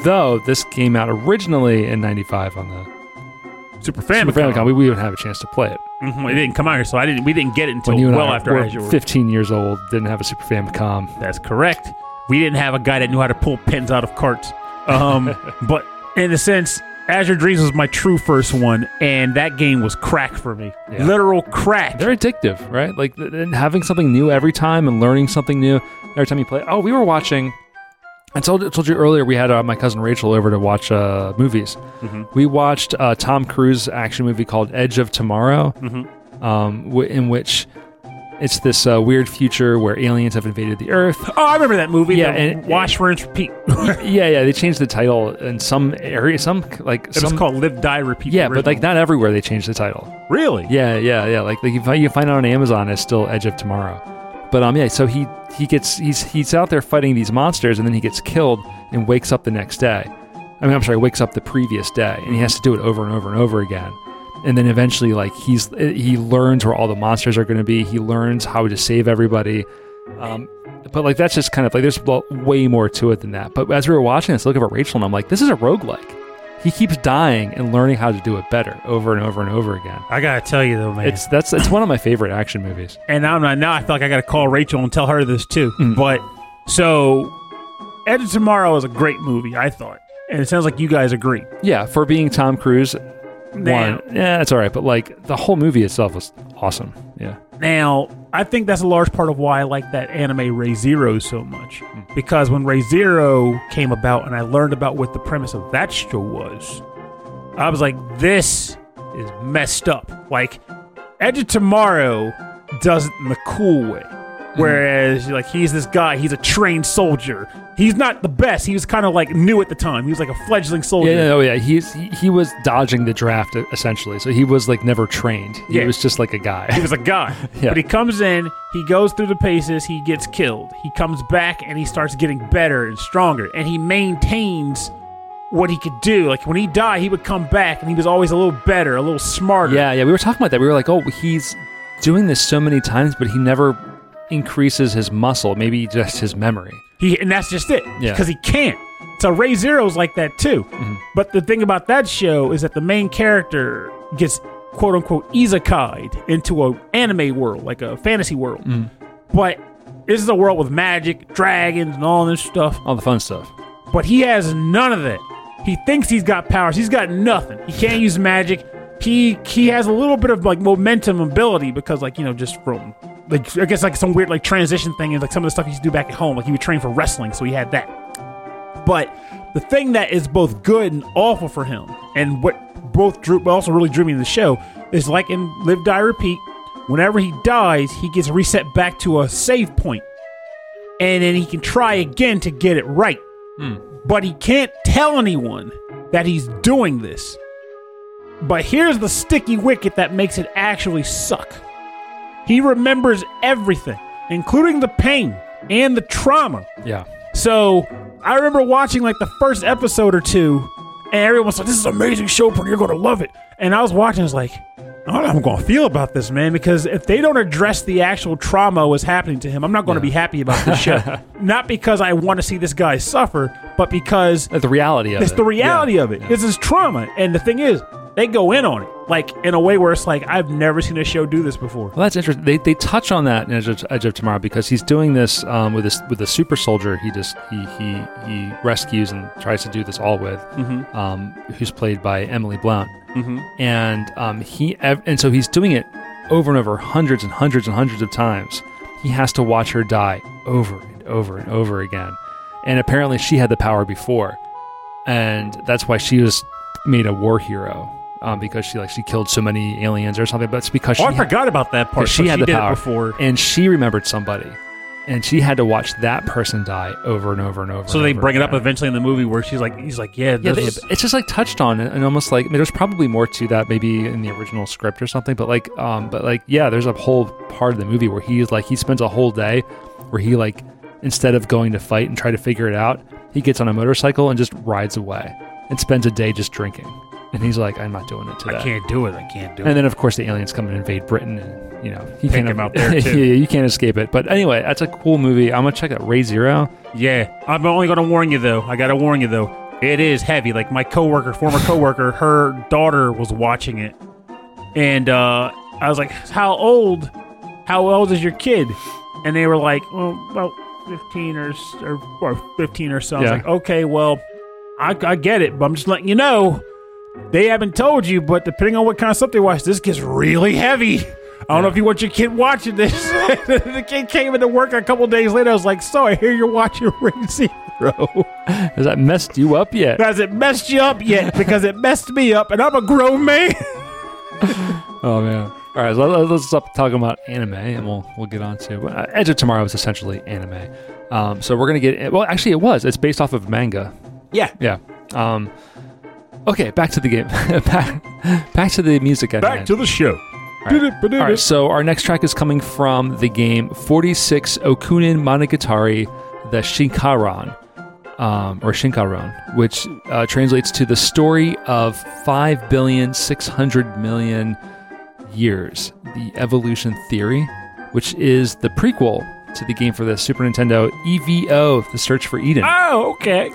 though this came out originally in '95 on the Super Super Famicom. Famicom, we, we wouldn't have a chance to play it. Mhm, It didn't come out here, so I didn't. We didn't get it until When you and well I after were Azure. 15 years old, didn't have a Super Famicom. That's correct. We didn't have a guy that knew how to pull pins out of carts. Um, but in a sense, Azure Dreams was my true first one, and that game was crack for me. Yeah. Literal crack. They're addictive, right? Like having something new every time and learning something new every time you play. Oh, we were watching. I told, I told you earlier we had uh, my cousin Rachel over to watch uh, movies. We watched a Tom Cruise action movie called Edge of Tomorrow, um, w- in which it's this uh, weird future where aliens have invaded the Earth. Oh, I remember that movie. Yeah, and- Wash, Rinse, Repeat. yeah, yeah, they changed the title in some area, some like It was called Live, Die, Repeat. yeah, the but like not everywhere they changed the title. really. Yeah, yeah, yeah. Like, like you find you find it on Amazon, it's still Edge of Tomorrow. But um, yeah. So he he gets he's he's out there fighting these monsters, and then he gets killed and wakes up the next day. I mean, I'm sorry, wakes up the previous day, and he has to do it over and over and over again. And then eventually, like he's he learns where all the monsters are going to be. He learns how to save everybody. Um, but like that's just kind of like there's way more to it than that. But as we were watching this, looking at Rachel, and I'm like, this is a roguelike. He keeps dying and learning how to do it better over and over and over again. I gotta tell you though, man. It's that's it's one of my favorite action movies. and now I'm not, now I feel like I gotta call Rachel and tell her this too. Mm. But so, Edge of Tomorrow is a great movie. I thought, and it sounds like you guys agree. Yeah, for being Tom Cruise, Now, one, yeah, it's all right. But like the whole movie itself was awesome. Yeah, now I think that's a large part of why I like that anime Re:Zero so much. Mm. Because when Re:Zero came about, and I learned about what the premise of that show was, I was like, this is messed up. Like, Edge of Tomorrow does it in the cool way. Mm-hmm. Whereas, like, he's this guy, he's a trained soldier. He's not the best. He was kind of like new at the time. He was like a fledgling soldier. yeah, oh yeah. He's he, he was dodging the draft essentially, so he was like never trained. He Yeah. was just like a guy. He was a guy. Yeah. But he comes in, he goes through the paces, he gets killed. He comes back and he starts getting better and stronger. And he maintains what he could do. Like when he died, he would come back and he was always a little better, a little smarter. yeah, yeah. We were talking about that. We were like, oh, he's doing this so many times, but he never increases his muscle. Maybe just his memory. He and that's just it. Yeah. Mm-hmm. Because he can't. So Re:Zero's like that too. But the thing about that show is that the main character gets quote unquote isekai'd into a anime world, like a fantasy world. Mm-hmm. But this is a world with magic, dragons, and all this stuff. All the fun stuff. But he has none of that. He thinks he's got powers. He's got nothing. He can't use magic. He he has a little bit of like momentum ability because like you know just from like I guess like some weird like transition thing and like some of the stuff he used to do back at home. Like he would train for wrestling, so he had that. But the thing that is both good and awful for him, and what both drew, but also really drew me to the show, is like in Live Die Repeat. Whenever he dies, he gets reset back to a save point, and then he can try again to get it right. Hmm. But he can't tell anyone that he's doing this. But here's the sticky wicket that makes it actually suck. He remembers everything, including the pain and the trauma. Yeah. So I remember watching like the first episode or two, And everyone's like, "This is an amazing show, bro. You're going to love it." And I was watching, I was like, I don't know how I'm going to feel about this, man, because if they don't address the actual trauma was happening to him, I'm not going to be happy about this show. not because I want to see this guy suffer, but because Uh, the reality of it's it. It's the reality Yeah. of it. This is trauma. And the thing is, they go in on it, like in a way where it's like, I've never seen a show do this before. Well, that's interesting. They, they touch on that in Edge of, Edge of Tomorrow because he's doing this um, with this with a super soldier. He just he he he rescues and tries to do this all with, Mm-hmm. um, who's played by Emily Blunt, Mm-hmm. and um, he ev- and so he's doing it over and over, hundreds and hundreds and hundreds of times. He has to watch her die over and over and over again, and apparently she had the power before, and that's why she was made a war hero. Um, because she like she killed so many aliens or something, but it's because she Oh, I had- forgot about that part. she had she the power before. and she remembered somebody, and she had to watch that person die over and over and over. So and they over bring it up again. eventually in the movie where she's like, he's like, yeah, Yeah, they, is- it's just like touched on and almost like I mean, there's probably more to that, maybe in the original script or something. But like, um, but like, yeah, there's a whole part of the movie where he's like, he spends a whole day where he like, instead of going to fight and try to figure it out, he gets on a motorcycle and just rides away and spends a day just drinking. And he's like, I'm not doing it today. I can't do it. I can't do it. And then, of course, the aliens come and invade Britain, and you know he Take can't him out there, too. yeah, you can't escape it. But anyway, that's a cool movie. I'm gonna check out Re:Zero. Yeah, I'm only going to warn you though. I got to warn you though. It is heavy. Like my coworker, former coworker, her daughter was watching it, and uh, I was like, "How old? How old is your kid?" And they were like, "Well, about 15 or or, or 15 or so." I was Yeah. like, "Okay, well, I, I get it, but I'm just letting you know." They haven't told you, but depending on what kind of stuff they watch, this gets really heavy. I don't know if you want your kid watching this. the kid came into work a couple days later. I was like, "So I hear you're watching Ray Zero." Has that messed you up yet? Has it messed you up yet? Because it messed me up, and I'm a grown man. Oh man. All right, so let- let's stop talking about anime, and we'll we'll get on to uh, Edge of Tomorrow is essentially anime. Um, so we're gonna get well. Actually, it was. It's based off of manga. yeah. Yeah. Um, okay, back to the game. back, back to the music. At Back hand. to the show. All right, so our next track is coming from the game 46 Okunen Monogatari, the Shinkaran, um, or Shinkaron, which uh, translates to the story of 5 billion 600 million years, the evolution theory, which is the prequel to the game for the Super Nintendo EVO, The Search for Eden. Oh, okay.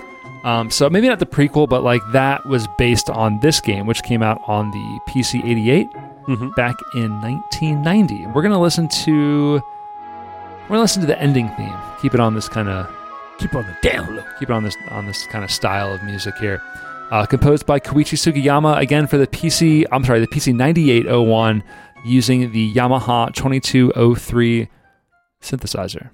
Um, so maybe not the prequel, but like that was based on this game, which came out on the PC 88 Mhm. back in 1990. We're gonna listen to we're gonna listen to the ending theme. Keep it on this kind of Keep on the down low. keep it on this on this kind of style of music here. Uh, composed by Koichi Sugiyama again for the PC. I'm sorry, the PC 9801 using the Yamaha 2203 synthesizer.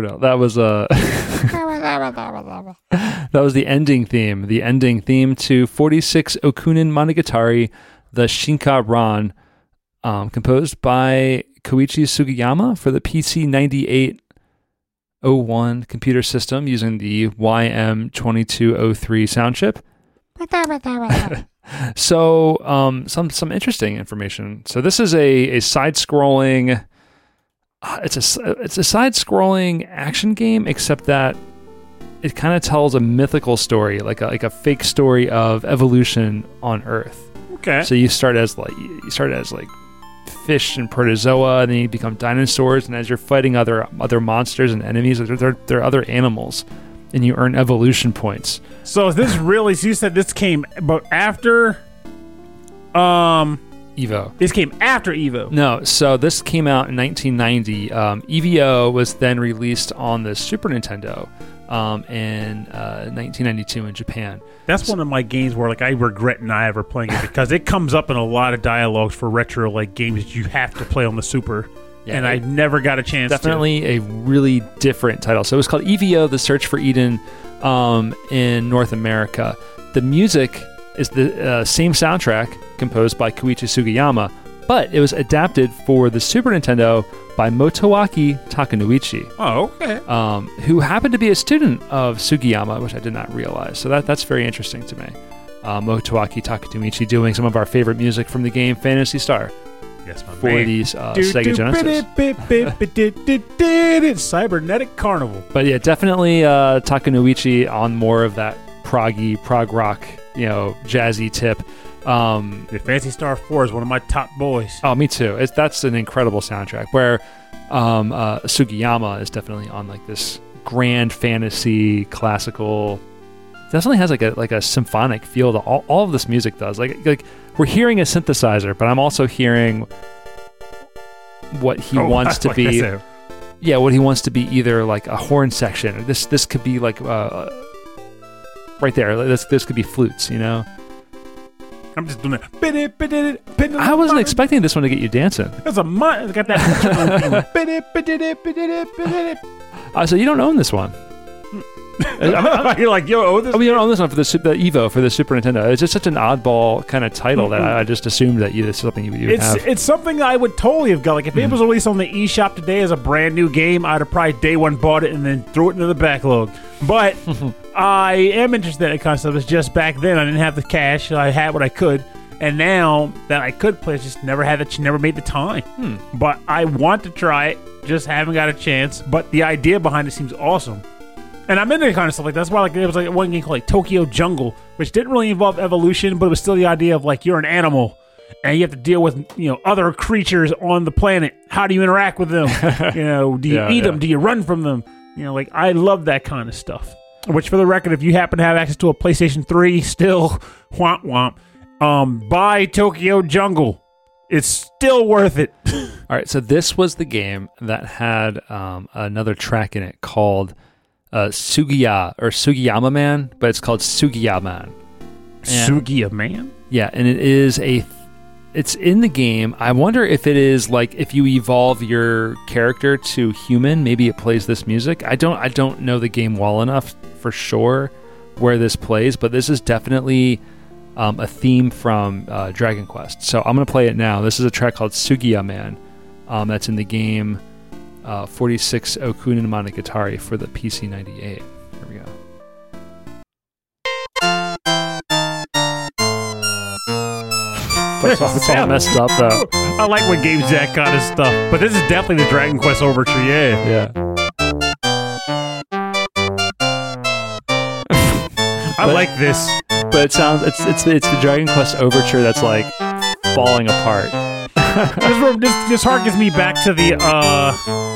That was uh, that was the ending theme. The ending theme to 46 Okunen Monogatari, the Shinka Ran, um, composed by Koichi Sugiyama for the PC 9801 computer system using the YM2203 sound chip. So, um, some some interesting information. So, this is a a side scrolling. It's a s- it's a side scrolling action game, except that it kind of tells a mythical story, like a like a fake story of evolution on Earth. Okay. So you start as like you start as like fish and protozoa, and then you become dinosaurs, and as you're fighting other other monsters and enemies, there are other animals, and you earn evolution points. So this really? So you said this came, but after, um, Evo. this came after Evo. No, so this came out in 1990. Um, EVO was then released on the Super Nintendo um, in uh, 1992 in Japan. That's one of my games where like I regret not ever playing it because it comes up in a lot of dialogues for retro like games that you have to play on the Super, Yeah, and I never got a chance. Definitely a really different title. So it was called EVO: The Search for Eden um, in North America. The music is the uh, same soundtrack composed by Koichi Sugiyama, but it was adapted for the Super Nintendo by Motoaki Takenouchi. Oh, okay. um, who happened to be a student of Sugiyama, which I did not realize. So that that's very interesting to me. Uh, Motoaki Takenouchi doing some of our favorite music from the game Phantasy Star Yes, my for man. these uh, Do, Sega do, Genesis. It's Cybernetic Carnival. But yeah, definitely uh, Takenouchi on more of that proggy, prog rock, you know, jazzy tip. Um, The Phantasy Star Four is one of my top boys. oh, me too. It's, that's an incredible soundtrack where um, uh, Sugiyama is definitely on like this grand fantasy classical definitely has like a like a symphonic feel to all, all of this music does like like we're hearing a synthesizer but i'm also hearing what he Oh, wants to like be yeah what he wants to be either like a horn section or this this could be like uh right there like, this this could be flutes you know I'm just doing it, bit it, bit it. i wasn't expecting this one to get you dancing There's a mon- Got that. Uh, so you don't own this one You're like, yo, oh, this. I mean, you don't own this one for the, the Evo for the Super Nintendo. It's just such an oddball kind of title that I, I just assumed that you, this is something you, you would It's have. it's something I would totally have got. Like if it was released on the eShop today as a brand new game, I'd have probably day one bought it and then threw it into the backlog. But I am interested in that kind of stuff. It's just back then I didn't have the cash. so I had what I could, and now that I could play, I just never had the never made the time. Hmm. But I want to try it. Just haven't got a chance. But the idea behind it seems awesome. And I'm into kind of stuff like that. That's why like there was like one game called like Tokyo Jungle, which didn't really involve evolution, but it was still the idea of like you're an animal and you have to deal with you know other creatures on the planet. How do you interact with them? you know, do you Yeah, eat yeah. them? Do you run from them? You know, like I love that kind of stuff. Which, for the record, if you happen to have access to a PlayStation 3, still womp womp, um, buy Tokyo Jungle. It's still worth it. All right, so this was the game that had um, another track in it called uh, Sugiya or Sugiyama Man, but it's called Sugiya Man. Sugia man. Yeah, and it is a. It's in the game. I wonder if it is like if you evolve your character to human, maybe it plays this music. I don't. I don't know the game well enough for sure where this plays, but this is definitely um, a theme from uh, Dragon Quest. So I'm gonna play it now. This is a track called Sugiya Man. Um, that's in the game uh, 46 Okunen Monogatari for the PC 98. It's all, all messed up though. I like when games do that kind of stuff, but this is definitely the Dragon Quest Overture. Yeah, Yeah. I But- like this. But it sounds it's it's it's the Dragon Quest overture that's like falling apart. this, rem- this this harkens me back to the uh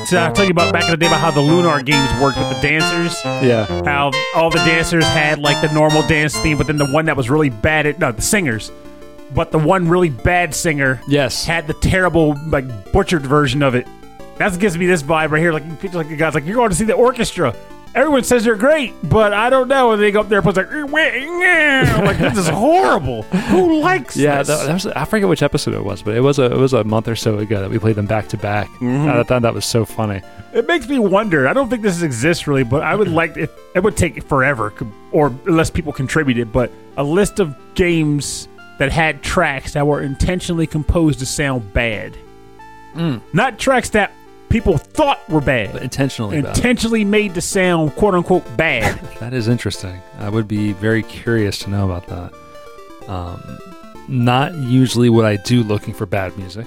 to I tell you about back in the day about how the Lunar games worked with the dancers. Yeah. How all the dancers had like the normal dance theme, but then the one that was really bad at no the singers, but the one really bad singer Yes. had the terrible like butchered version of it. That's what gives me this vibe right here. Like you picture like the guys like you're going to see the orchestra, everyone says they're great, but I don't know. And they go up there and it's like. I'm like this is horrible. Who likes Yeah, this? that, that was, I forget which episode it was, but it was a it was a month or so ago that we played them back to back. Mm-hmm. I thought that was so funny. It makes me wonder. I don't think this exists really, but I would like if it would take forever, or unless people contributed. But a list of games that had tracks that were intentionally composed to sound bad, not tracks that people thought were bad, But intentionally, bad. intentionally made to sound quote unquote bad. that is interesting. I would be very curious to know about that. Um, not usually what I do looking for bad music.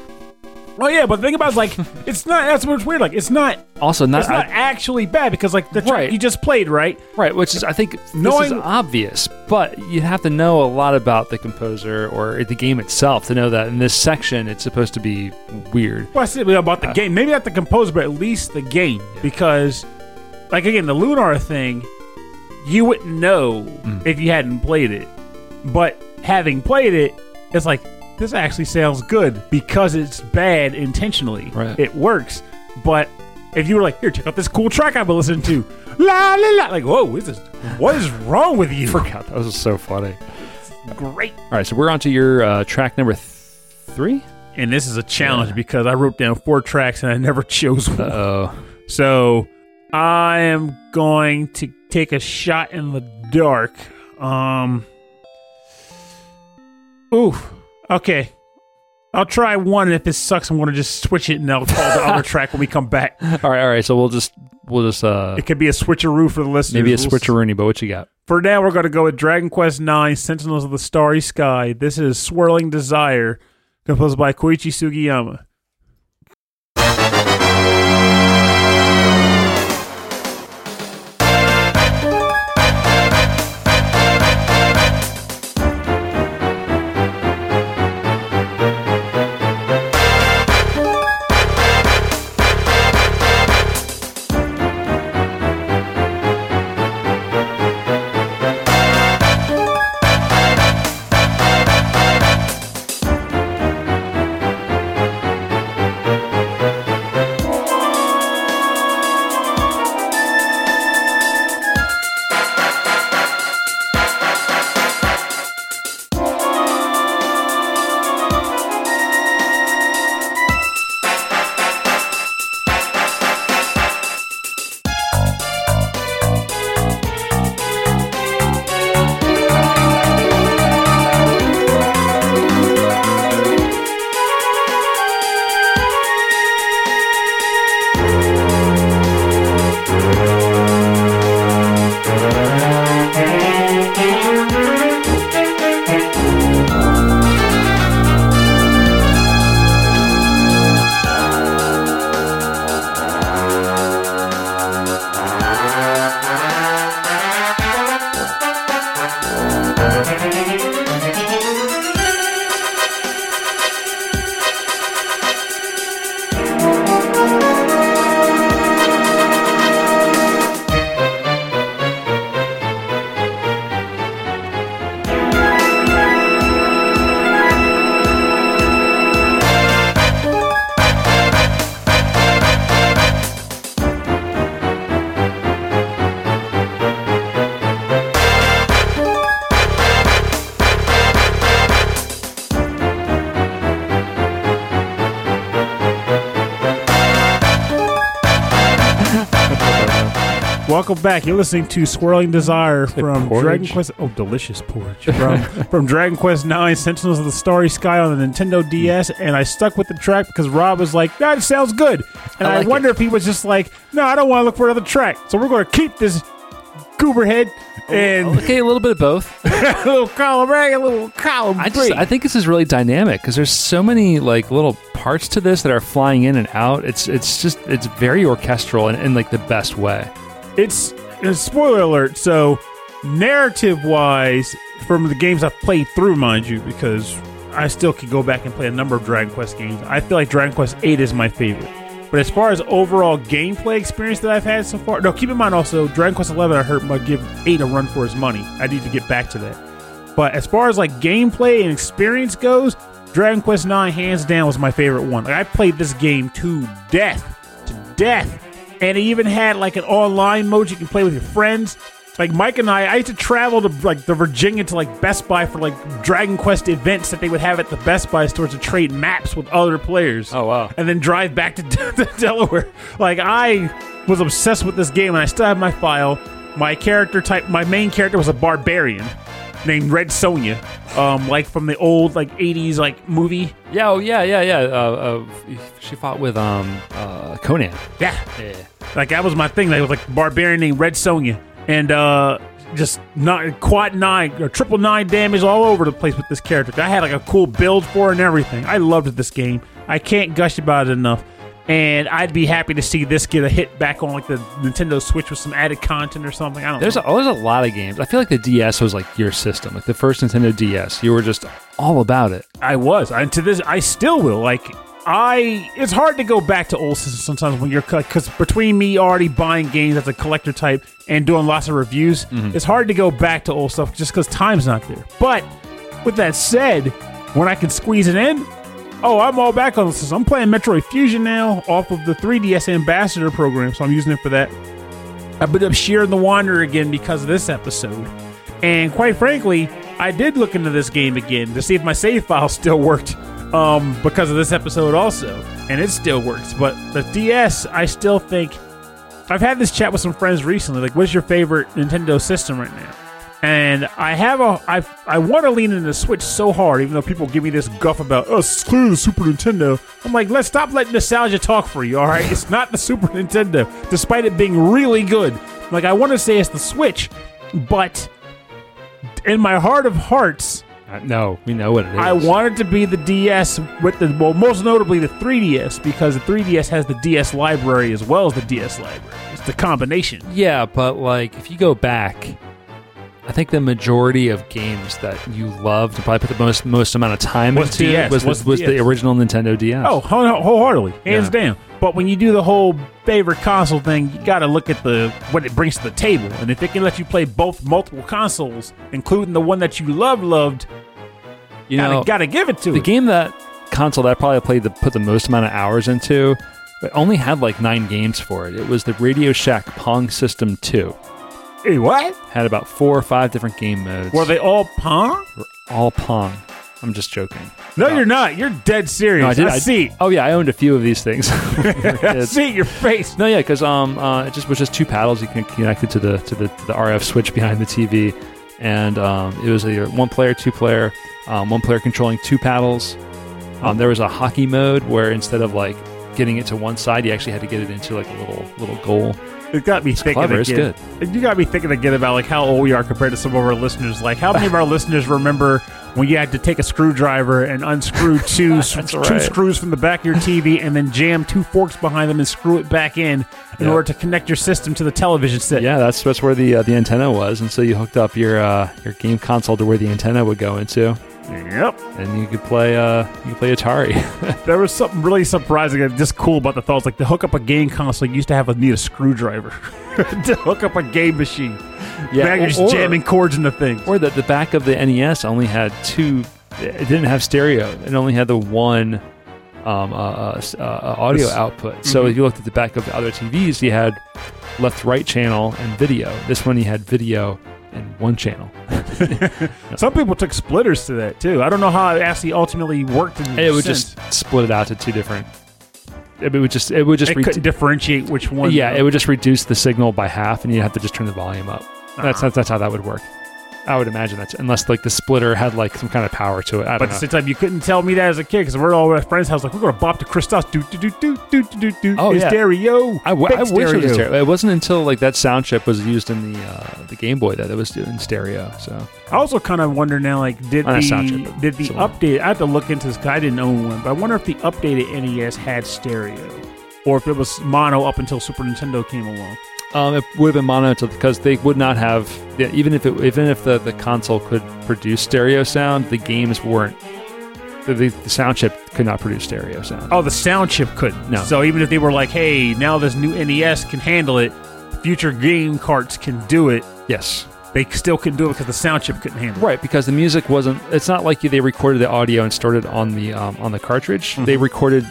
Oh yeah, but the thing about it is like it's not. That's what's weird. Like it's not. Also, not, It's not I- actually bad because like the track Right. you just played, right? right, which is I think this is Knowing- obvious, but you have to know a lot about the composer or the game itself to know that in this section it's supposed to be weird. Well, I said about the Uh, game. Maybe not the composer, but at least the game. Because, like, again, the Lunar thing, you wouldn't know Mm. if you hadn't played it. But having played it, it's like, this actually sounds good because it's bad intentionally. Right. It works. But if you were like, here, check out this cool track I've been listening to. La la la. Like, whoa, what is, this? what is wrong with you? Forgot that was so funny. Great. All right, so we're on to your uh, track number th- three. And this is a challenge Yeah. because I wrote down four tracks and I never chose one. Uh oh. So I am going to take a shot in the dark. Um. Ooh. Okay. I'll try one, and if it sucks, I'm going to just switch it, and I'll call the other track when we come back. All right, all right. So we'll just we'll just uh It could be a switcheroo for the listeners. maybe a We'll s- switcheroony, but what you got? For now, we're going to go with Dragon Quest IX: Sentinels of the Starry Sky. This is "Swirling Desire," composed by Koichi Sugiyama. Welcome back. You're listening to Swirling Desire from porridge? Dragon Quest. Oh, delicious porridge from from Dragon Quest Nine: Sentinels of the Starry Sky on the Nintendo DS. And I stuck with the track because Rob was like, "That sounds good," and I I, like wonder if he was just like, "No, I don't want to look for another track." So we're going to keep this goober head oh, and Okay, a little bit of both. a little column A, a little column I B. just I think this is really dynamic because there's so many like little parts to this that are flying in and out. It's it's just it's very orchestral and in like the best way. It's a spoiler alert. So, narrative wise, from the games I've played through, mind you, because I still could go back and play a number of Dragon Quest games. I feel like Dragon Quest 8 is my favorite. But as far as overall gameplay experience that I've had so far, no, keep in mind also, Dragon Quest 11, I heard might give 8 a run for his money. I need to get back to that. But as far as like gameplay and experience goes, Dragon Quest 9 hands down was my favorite one. Like, I played this game to death, to death. And it even had like an online mode you can play with your friends. Like Mike and I, I used to travel to like the Virginia to like Best Buy for like Dragon Quest events that they would have at the Best Buy stores to trade maps with other players. Oh, wow. And then drive back to, to Delaware. Like I was obsessed with this game, and I still have my file. My character type, my main character was a barbarian named Red Sonja, um, like from the old like '80s like movie. Yeah, oh, yeah, yeah, yeah. Uh, uh, she fought with um uh, Conan. Yeah, Yeah. like that was my thing. Like, it was like barbarian named Red Sonja, and uh, just not quad nine or triple nine damage all over the place with this character. I had like a cool build for and everything. I loved this game. I can't gush about it enough. And I'd be happy to see this get a hit back on like the Nintendo Switch with some added content or something. I don't There's know. a, oh, there's a lot of games. I feel like the DS was like your system, like the first Nintendo DS. You were just all about it. I was. And to this, I still will. Like, I. It's hard to go back to old systems sometimes when you're. Because between me already buying games as a collector type and doing lots of reviews, mm-hmm. it's hard to go back to old stuff just because time's not there. But with that said, when I can squeeze it in, oh, I'm all back on system. I'm playing Metroid Fusion now off of the 3DS Ambassador program, so I'm using it for that. I've been up Shiren the Wanderer again because of this episode. And quite frankly, I did look into this game again to see if my save file still worked um, because of this episode also. And it still works. But the DS, I still think. I've had this chat with some friends recently. Like, what's your favorite Nintendo system right now? And I have a, I, I want to lean into the Switch so hard, even though people give me this guff about, oh, it's clearly the Super Nintendo. I'm like, let's stop letting nostalgia talk for you, all right? It's not the Super Nintendo, despite it being really good. Like, I want to say it's the Switch, but in my heart of hearts, Uh, no, we know what it is. I want it to be the DS with the well, most notably the 3DS because the 3DS has the DS library as well as the DS library. It's the combination. Yeah, but like if you go back, I think the majority of games that you loved and probably put the most most amount of time into DS, was, was was, the original Nintendo DS. Oh, whole- wholeheartedly, hands Yeah. down. But when you do the whole favorite console thing, you got to look at the what it brings to the table, and if it can let you play both multiple consoles, including the one that you love loved, you gotta, know, gotta give it to it. the it. game that console that I probably played the put the most amount of hours into, but only had like nine games for it. It was the Radio Shack Pong System Two. Hey, what? Had about four or five different game modes. Were they all Pong? all Pong? I'm just joking. No, you're not. You're dead serious. No, I did. I see. Oh yeah, I owned a few of these things. I see your face. No, yeah, because um, uh, it just was just two paddles you can connect it to the to the, to the RF switch behind the TV, and um, it was either one player, two player, um, one player controlling two paddles. Um, there was a hockey mode where instead of like getting it to one side, you actually had to get it into like a little little goal. It got me thinking clever, it's again. You got me thinking again about like how old we are compared to some of our listeners. Like, how many of our listeners remember when you had to take a screwdriver and unscrew two two right. screws from the back of your TV and then jam two forks behind them and screw it back in in Yeah. order to connect your system to the television set? Yeah, that's that's where the uh, the antenna was, and so you hooked up your uh, your game console to where the antenna would go into, Yep. and you could play uh, you could play Atari. There was something really surprising and just cool about the thoughts. Like to hook up a game console, you used to have to need a screwdriver to hook up a game machine. Yeah, now you're just or- jamming cords into things. Or that the back of the NES only had two. It didn't have stereo. It only had the one um, uh, uh, uh, uh, audio This- output. So Mhm. if you looked at the back of the other TVs, you had left right channel and video. This one you had video and one channel. Some people took splitters to that too. I don't know how it actually ultimately worked. In It would sense. just split it out to two different. It would just it would just it re- couldn't differentiate which one. yeah it would just reduce the signal by half, and you have to just turn the volume up. That's Uh-huh. that's, that's how that would work. I would imagine that's unless like the splitter had like some kind of power to it. I But don't at know. the same time, you couldn't tell me that as a kid because we're all at friends' house. Like we're going to bop to Christos. Do do do do do do do do. Oh, yeah. stereo. I, w- Big I wish it was stereo. stereo. It wasn't until like that sound chip was used in the uh, the Game Boy that it was in stereo. So I also kind of wonder now, like, did On a the sound chip, did the it's a one. update? I have to look into this. 'cause I didn't own one, but I wonder if the updated NES had stereo, or if it was mono up until Super Nintendo came along. Um, it would have been mono because they would not have yeah, even if it even if the, the console could produce stereo sound, the games weren't. The, the, sound chip could not produce stereo sound. Oh, the sound chip couldn't. No. So even if they were like, "Hey, now this new NES can handle it," future game carts can do it. Yes, They still couldn't do it because the sound chip couldn't handle it. right. Because the music wasn't. It's not like they recorded the audio and stored it on the um, on the cartridge. Mm-hmm. They recorded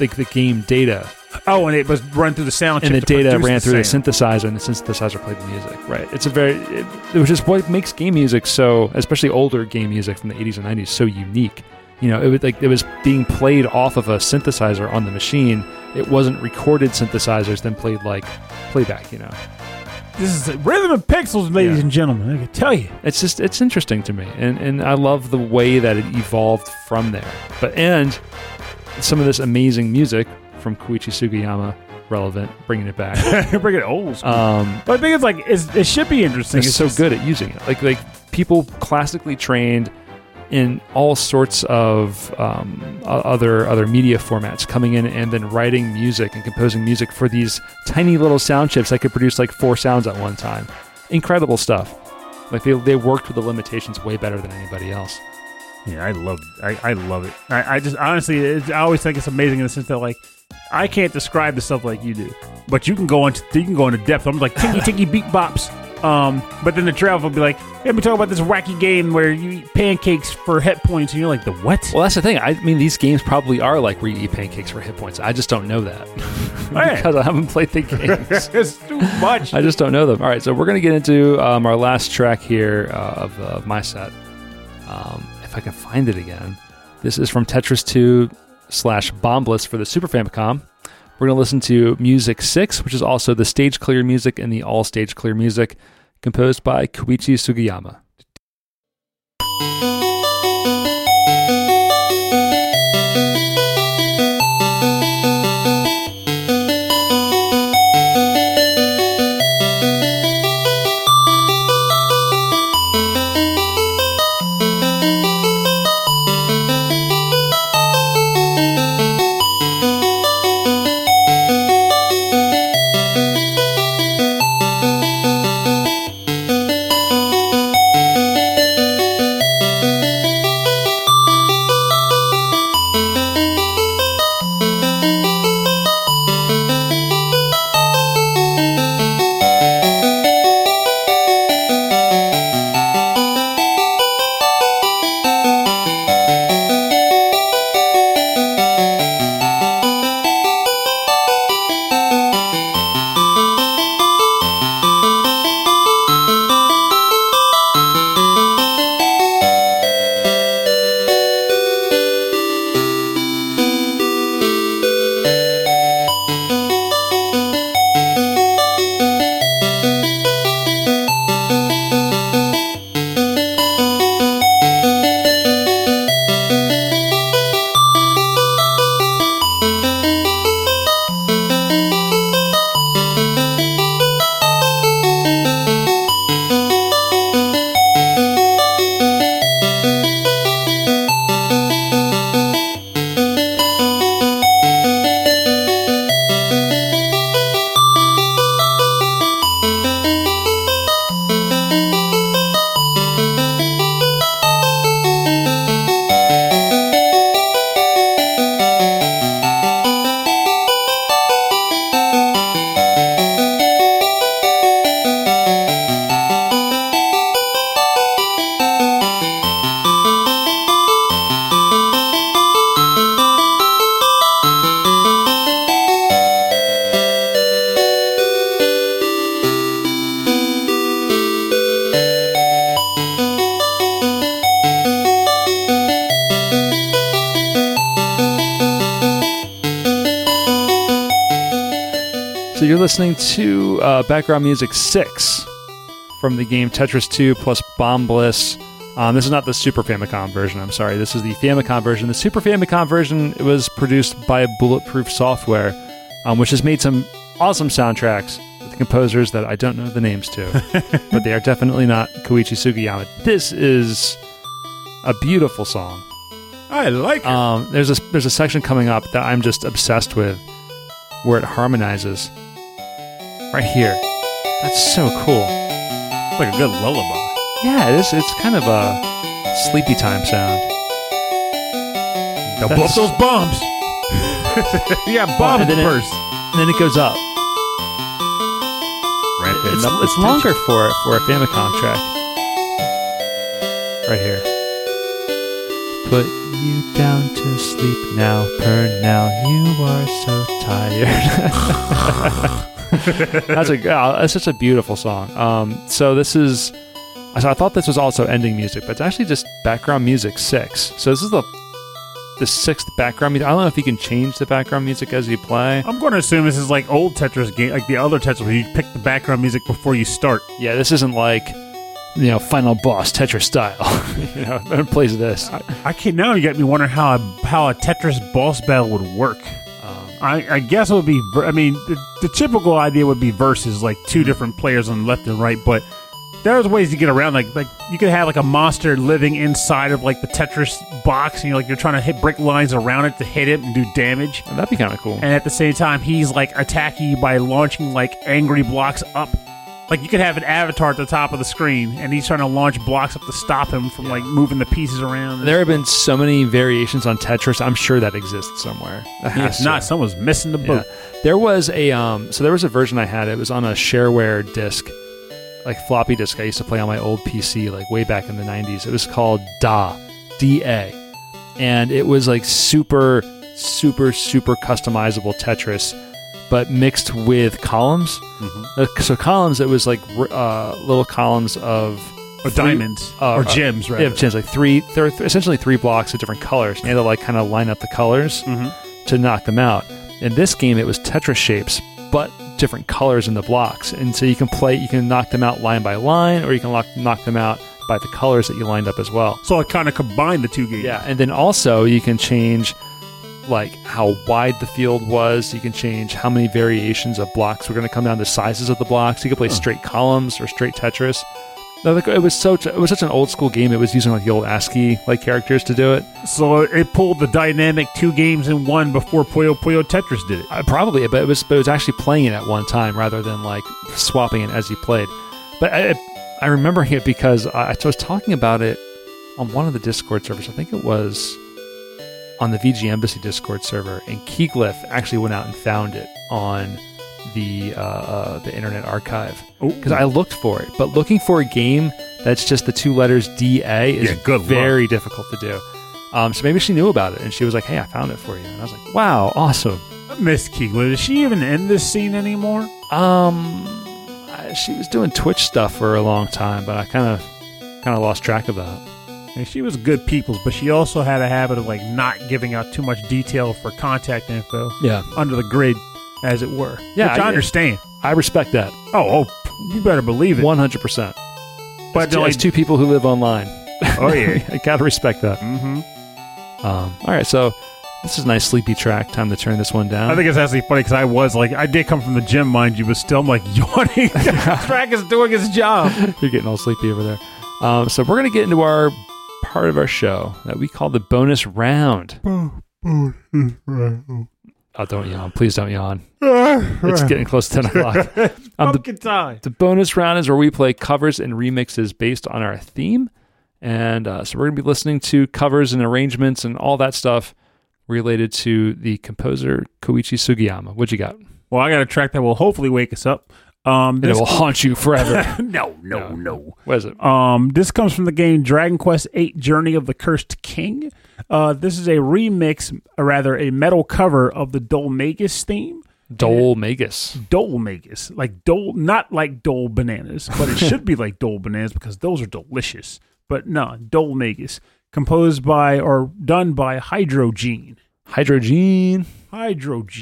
like the game data Oh, and it was run through the sound and the data ran through the synthesizer, and the synthesizer played the music. Right. It's a very, it, it was just what makes game music so, especially older game music from the 80s and 90s, so unique. You know, it was like it was being played off of a synthesizer on the machine. It wasn't recorded synthesizers, then played like playback. You know, This is Rhythm and Pixels, ladies Yeah. and gentlemen. I can tell you. it's just it's interesting to me, and and I love the way that it evolved from there. But and some of this amazing music from Koichi Sugiyama, relevant, bringing it back. Bring it old school. Um, but I think it's like it's, it should be interesting. They're It's so just- good at using it. Like like people classically trained in all sorts of um, o- other other media formats, coming in and then writing music and composing music for these tiny little sound chips that could produce like four sounds at one time. Incredible stuff. Like they, they worked with the limitations way better than anybody else. Yeah, I love I, I love it. I, I just honestly, it's, I always think it's amazing in the sense that like I can't describe the stuff like you do, but you can go into you can go into depth. I'm like tinky tinky beat bops. Um, but then the travel will be like, let me talk about this wacky game where you eat pancakes for hit points, and you're like, the what? Well, that's the thing. I mean, these games probably are like where you eat pancakes for hit points. I just don't know that because I haven't played the games. it's too much. I just don't know them. All right, so we're going to get into um, our last track here uh, of, uh, my set. Um, if I can find it again, this is from Tetris 2 slash Bombliss for the Super Famicom. We're going to listen to Music 6, which is also the stage clear music and the all stage clear music, composed by Koichi Sugiyama. Listening to uh, background music six from the game Tetris 2 plus Bombliss. Um, this is not the Super Famicom version. I'm sorry. This is the Famicom version. The Super Famicom version was produced by Bulletproof Software, um, which has made some awesome soundtracks with composers that I don't know the names to, but they are definitely not Koichi Sugiyama. This is a beautiful song. I like it. Um, there's a there's a section coming up that I'm just obsessed with, where it harmonizes. Right here, that's so cool. like a good lullaby. Yeah, it is. It's kind of a sleepy time sound. Now That's- up those bombs. yeah, bombs and then it- first. And then it goes up. Ramping It's, up it's longer for for a Famicom track. Right here. put you down to sleep now. Now, you are so tired. that's a oh, that's such a beautiful song. Um, so this is. So I thought this was also ending music, but it's actually just background music six. So this is the the sixth background music. I don't know if you can change the background music as you play. I'm going to assume this is like old Tetris game, like the other Tetris, where you pick the background music before you start. Yeah, this isn't like you know final boss Tetris style. you know, plays this. I, I can't now. You got me wondering how a, how a Tetris boss battle would work. I, I guess it would be. I mean, the, the typical idea would be versus like two mm-hmm. different players on left and right, but there's ways to get around. Like like you could have like a monster living inside of like the Tetris box, and you're like you're trying to hit brick lines around it to hit it and do damage. that'd be kind of cool. And at the same time, he's like attacking you by launching like angry blocks up. Like you could have an avatar at the top of the screen, and he's trying to launch blocks up to stop him from like moving the pieces around. There have been so many variations on Tetris. I'm sure that exists somewhere. That has if to. not, someone's missing the Yeah. There was a um, so there was a version I had. It was on a shareware disc, like floppy disk. I used to play on my old PC, like way back in the '90s. It was called Da, D A, and it was like super, super, super customizable Tetris, but mixed with columns. Mhm. Uh, So columns, it was like uh, little columns of Or three- diamonds uh, or uh, gems, right? yeah, gems, like three. There are th- essentially three blocks of different colors. And to like kind of line up the colors Mhm. to knock them out. In this game, it was Tetris shapes, but different colors in the blocks, and so you can play. You can knock them out line by line, or you can lock, knock them out by the colors that you lined up as well. So I kind of combined the two games. Yeah, and then also you can change like how wide the field was. You can change how many variations of blocks were going to come down. The sizes of the blocks. You could play straight columns or straight Tetris. It was so it was such an old school game. It was using like the old ASCII like characters to do it. So it pulled the dynamic two games in one before Puyo Puyo Tetris did it. Uh, probably, but it was but it was actually playing it at one time rather than like swapping it as you played. But I, I remember it because I, I was talking about it on one of the Discord servers. I think it was on the VG Embassy Discord server, and Keyglyph actually went out and found it on the uh, uh, the Internet Archive because I looked for it. But looking for a game that's just the two letters DA is Yeah, good luck. very difficult to do. Um, so maybe she knew about it, and she was like, "Hey, I found it for you." And I was like, "Wow, awesome." Miss Keegler, is she even in this scene anymore? Um, I, she was doing Twitch stuff for a long time, but I kind of kind of lost track of that. And she was good people's, but she also had a habit of like not giving out too much detail for contact info Yeah, under the grid, as it were. Yeah, which I I- understand. I respect that Oh, oh, you better believe it. one hundred percent. But But as two people who live online, oh yeah. I gotta respect that. Mm-hmm. Um, all right, so this is a nice sleepy track. Time to turn this one down. I think it's actually funny because I was like, I did come from the gym, mind you, but still, I'm like yawning. Track is doing its job. You're getting all sleepy over there. Um, so we're gonna get into our part of our show that we call the bonus round. Oh, don't yawn! Please don't yawn. It's getting close to ten o'clock. Um, Pumpkin time. the bonus round is where we play covers and remixes based on our theme, and uh, so we're gonna be listening to covers and arrangements and all that stuff related to the composer Koichi Sugiyama. What you got? Well, I got a track that will hopefully wake us up. Um, And it will haunt you forever. no, no, No. no. what is it? Um, this comes from the game Dragon Quest VIII: Journey of the Cursed King. Uh, this is a remix, or rather, a metal cover of the Dhoulmagus theme. Dhoulmagus. Dole Magus, like Dole, not like Dole bananas, but it should be like Dole bananas because those are delicious. But no, Dhoulmagus, composed by or done by Hydrogene. Hydrogene. Hydrogene.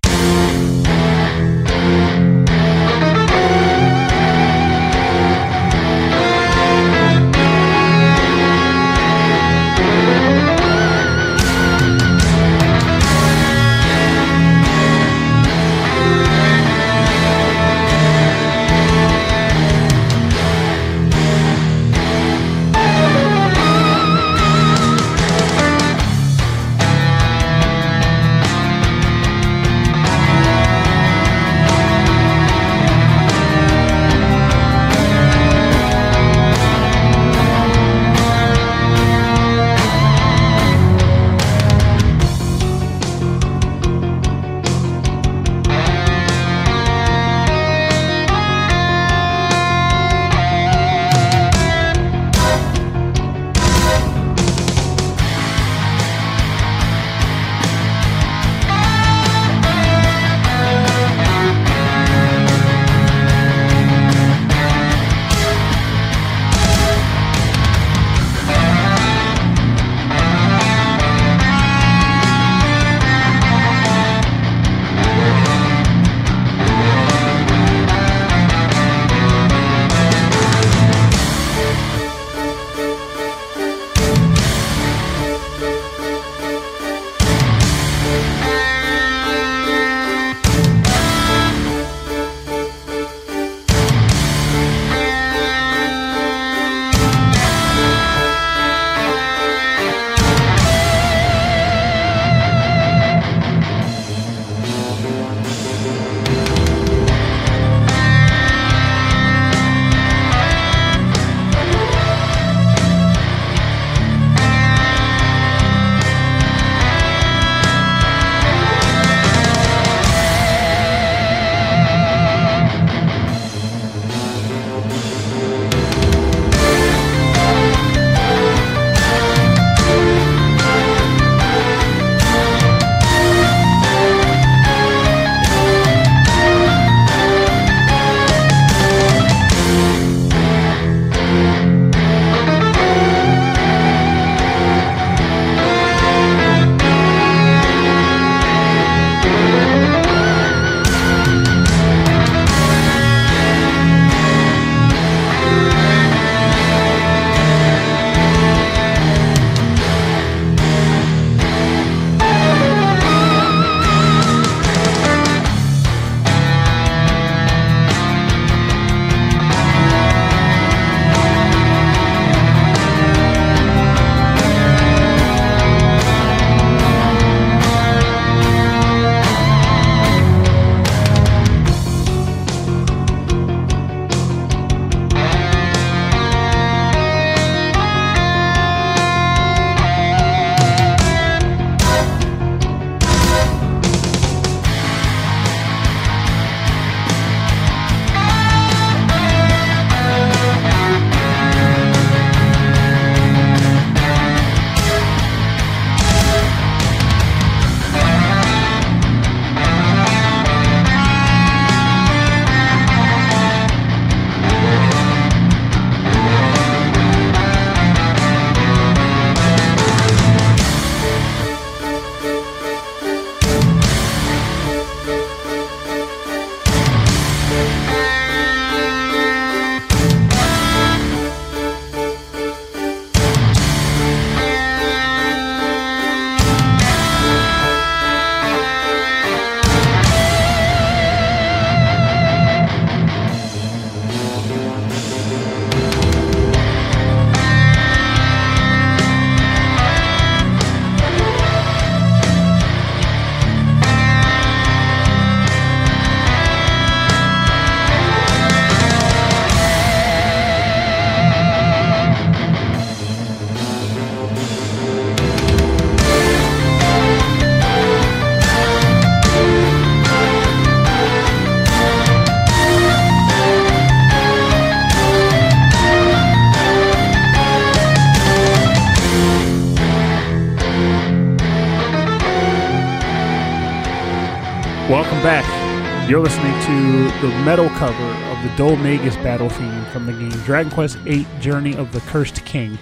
The metal cover of the Dhoulmagus battle theme from the game Dragon Quest VIII Journey of the Cursed King,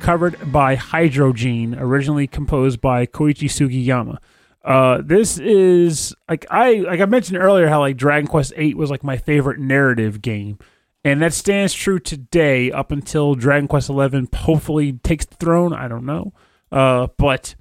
covered by Hydrogene, originally composed by Koichi Sugiyama. Uh, this is like I like I mentioned earlier how like Dragon Quest VIII was like my favorite narrative game, and that stands true today up until Dragon Quest XI hopefully takes the throne. I don't know, uh, but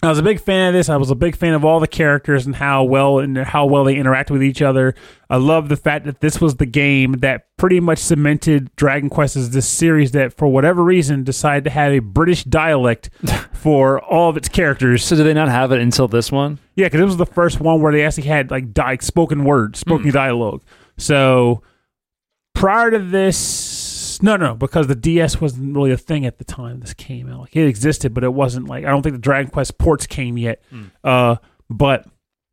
I was a big fan of this. I was a big fan of all the characters and how well and how well they interact with each other. I love the fact that this was the game that pretty much cemented Dragon Quest as this series that, for whatever reason, decided to have a British dialect for all of its characters. So, did they not have it until this one? Yeah, because it was the first one where they actually had like di- spoken words, spoken hmm. dialogue. So prior to this, no, no, because the DS wasn't really a thing at the time this came out. Like it existed, but it wasn't like I don't think the Dragon Quest ports came yet. Uh, but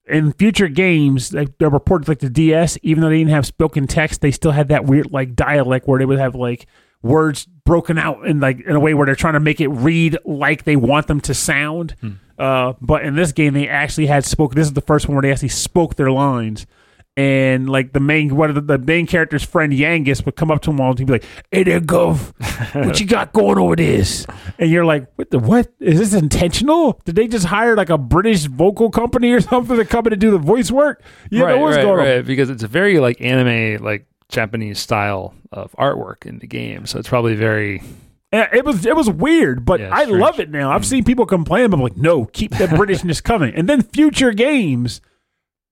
in future games, like there were ports like the DS, even though they didn't have spoken text, they still had that weird like dialect where they would have like words broken out in like in a way where they're trying to make it read like they want them to sound. Uh, but in this game, they actually had spoken. This is the first one where they actually spoke their lines. And like the main one of the, the main character's friend Yangus would come up to him all and he'd be like, "Hey there, Gov, what you got going over this?" And you're like, "What the what? Is this intentional? Did they just hire like a British vocal company or something to come in and do the voice work? You know what's right, going on?" right. Because it's a very like anime, like Japanese style of artwork in the game. So it's probably very it was it was weird, but Yeah, I strange. love it now. I've mm. seen people complain, but I'm like, no, keep that Britishness coming. And then future games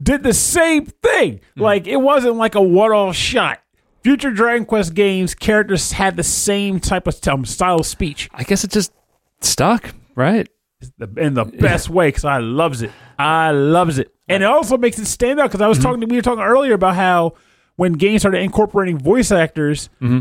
did the same thing. Hmm. Like it wasn't like a one-off shot. Future Dragon Quest games characters had the same type of um, style of speech I guess it just stuck, right? in the best way because I loves it. I loves it, and it also makes it stand out because I was mm-hmm. talking to we were talking earlier about how when games started incorporating voice actors, mm-hmm.